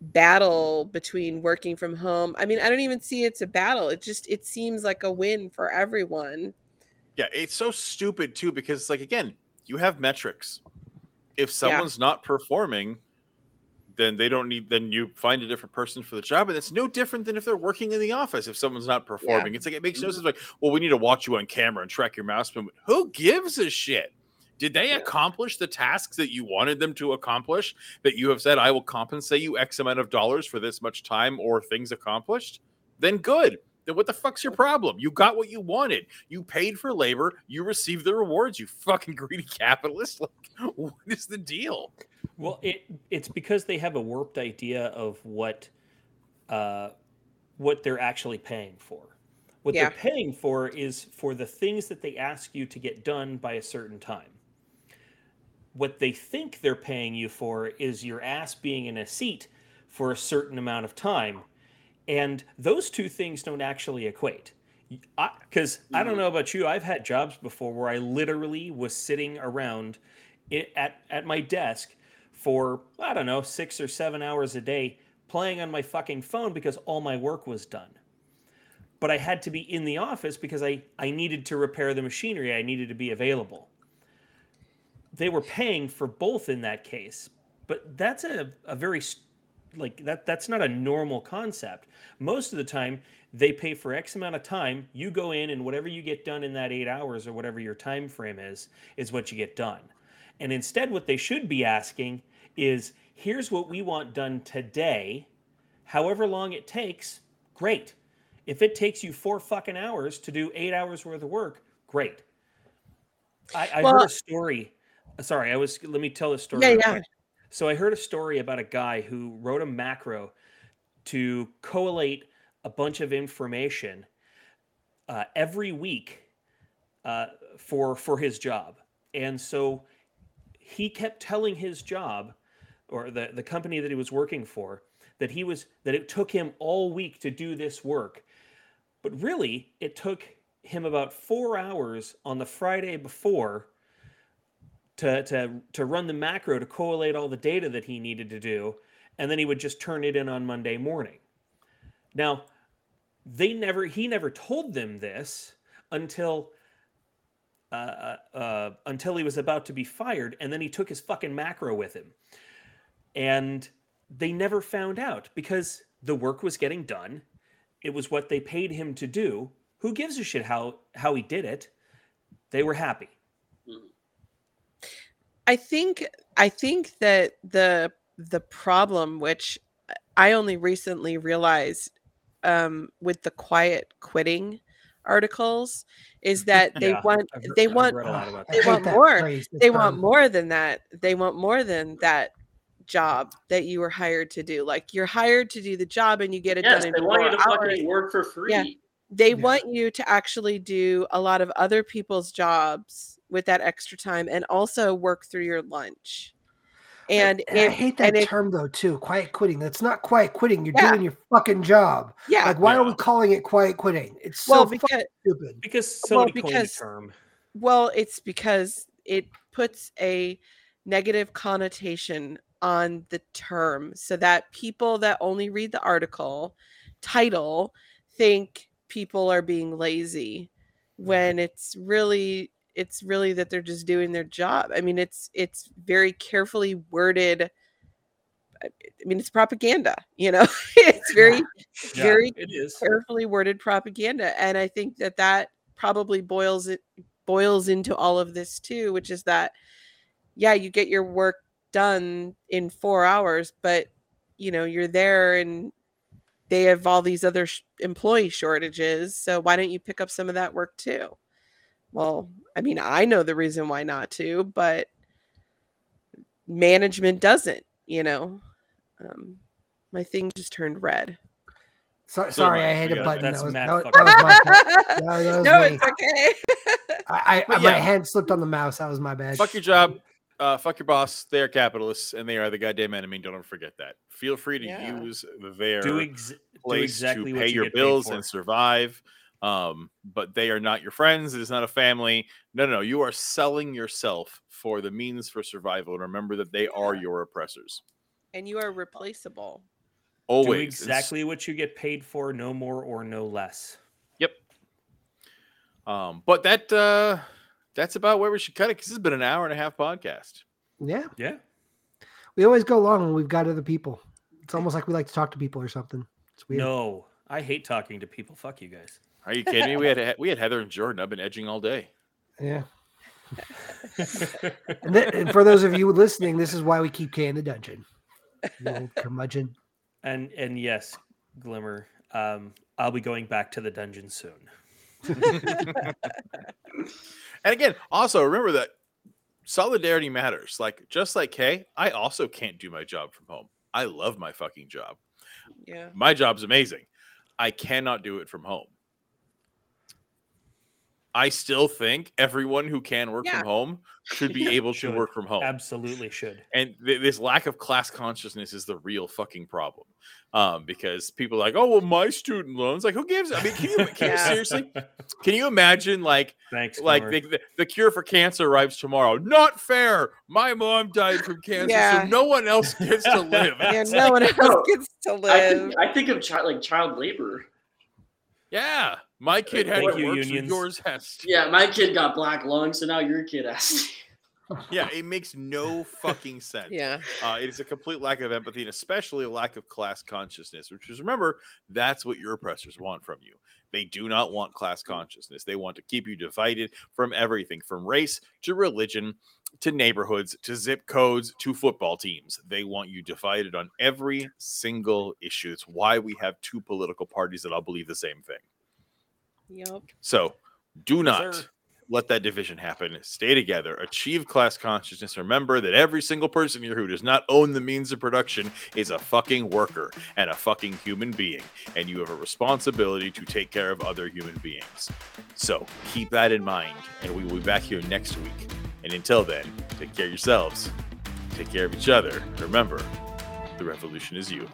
battle between working from home i mean i don't even see it's a battle it just it seems like a win for everyone yeah it's so stupid too because like again you have metrics if someone's yeah. not performing then they don't need then you find a different person for the job and it's no different than if they're working in the office if someone's not performing yeah. it's like it makes no mm-hmm. sense like well we need to watch you on camera and track your mouse movement who gives a shit did they yeah. accomplish the tasks that you wanted them to accomplish that you have said i will compensate you x amount of dollars for this much time or things accomplished then good then what the fuck's your problem? You got what you wanted. You paid for labor. You received the rewards. You fucking greedy capitalist. Like, what is the deal? Well, it it's because they have a warped idea of what uh, what they're actually paying for. What Yeah. they're paying for is for the things that they ask you to get done by a certain time. What they think they're paying you for is your ass being in a seat for a certain amount of time. And those two things don't actually equate. Because I, don't mm-hmm. know about you, I've had jobs before where I literally was sitting around i at, at my desk for, I don't know, six or seven hours a day playing on my fucking phone because all my work was done. But I had to be in the office because I, I needed to repair the machinery, I needed to be available. They were paying for both in that case, but that's a, a very like that that's not a normal concept. Most of the time they pay for X amount of time, you go in and whatever you get done in that 8 hours or whatever your time frame is is what you get done. And instead what they should be asking is here's what we want done today. However long it takes, great. If it takes you 4 fucking hours to do 8 hours worth of work, great. I, I heard a story. Sorry, I was. Let me tell this story. Yeah, yeah. quick. So I heard a story about a guy who wrote a macro to collate a bunch of information uh, every week uh, for for his job, and so he kept telling his job or the the company that he was working for that he was that it took him all week to do this work, but really it took him about four hours on the Friday before to to to run the macro to collate all the data that he needed to do and then he would just turn it in on Monday morning. Now, they never he never told them this until uh, uh, uh, until he was about to be fired, and then he took his fucking macro with him, and they never found out because the work was getting done. It was what they paid him to do. Who gives a shit how how he did it? They were happy. I think I think that the the problem which I only recently realized um, with the quiet quitting articles is that they Yeah, want I've they I've want read a lot about I they want more. phrase, they want term. more than that. They want more than that job that you were hired to do. Like you're hired to do the job and you get it Yes, done in they want you to hours. fucking work for free. Yeah. They Yeah. want you to actually do a lot of other people's jobs with that extra time and also work through your lunch. And, And I hate that and if- term though too. Quiet quitting. That's not quiet quitting. You're Yeah. doing your fucking job. yeah, Like, why are we calling it quiet quitting? It's so well, fucking because stupid. Because Well, somebody coined because- the term. Well, it's because it puts a negative connotation on the term so that people that only read the article title think people are being lazy mm-hmm. when it's really it's really that they're just doing their job. I mean, it's it's very carefully worded I mean, it's propaganda, you know. it's very Yeah, very it carefully worded propaganda and i think that that probably boils it boils into all of this too which is that yeah you get your work done in 4 hours but you know you're there and they have all these other sh- employee shortages so why don't you pick up some of that work too well i mean i know the reason why not to but management doesn't you know um, my thing just turned red So, So sorry, much. I hit a button. that's That was, Matt that, was- that was my fault. That was no, me. it's okay. I, I, But my hand slipped on the mouse. That was my bad. Fuck your job. Uh, fuck your boss. They are capitalists and they are the goddamn enemy. Don't ever forget that. Feel free to Yeah. use their Do, ex- do place exactly to what pay you your bills and survive. Um, but they are not your friends. It is not a family. No, no, no. You are selling yourself for the means for survival. And remember that they are your oppressors. and you are replaceable. Always. Do Always. exactly what you get paid for, no more or no less. Yep. Um, but that uh that's about where we should cut it because this has been an hour and a half podcast. Yeah, Yeah. we always go long when we've got other people. It's almost like we like to talk to people or something. It's weird. No, I hate talking to people. Fuck you guys. Are you kidding me? We had we had Heather and Jordan. I've been edging all day. Yeah. And, th- and for those of you listening, this is why we keep Kay in the dungeon. You old curmudgeon. and and yes, Glimmer, Um, I'll be going back to the dungeon soon. And again, also remember that solidarity matters. Like just like Kay, I also can't do my job from home. I love my fucking job. Yeah. My job's amazing. I cannot do it from home. I still think everyone who can work Yeah. from home should be able to work from home. Absolutely should. And th- this lack of class consciousness is the real fucking problem. Um, because people are like, oh well, my student loans. Like, who gives? I mean, can you, can you seriously? Can you imagine like Thanks. like the, the, the cure for cancer arrives tomorrow? Not fair. My mom died from cancer, Yeah. so no one else gets to live. Yeah, no like, one else gets to I live. think, I think of child like child labor. yeah, my kid had Thank you, unions. yours has to. Yeah, my kid got black lung, so now your kid has. to. Yeah, it makes no fucking sense. Yeah. Uh, it is a complete lack of empathy and especially a lack of class consciousness, which is remember, that's what your oppressors want from you. They do not want class consciousness. They want to keep you divided from everything from race to religion to neighborhoods to zip codes to football teams. They want you divided on every single issue. It's why we have two political parties that all believe the same thing. Yep. So do not sir. let that division happen. Stay together. Achieve class consciousness. Remember that every single person here who does not own the means of production is a fucking worker and a fucking human being. And you have a responsibility to take care of other human beings. So keep that in mind. And we will be back here next week. And until then, take care of yourselves, take care of each other. And remember, the revolution is you.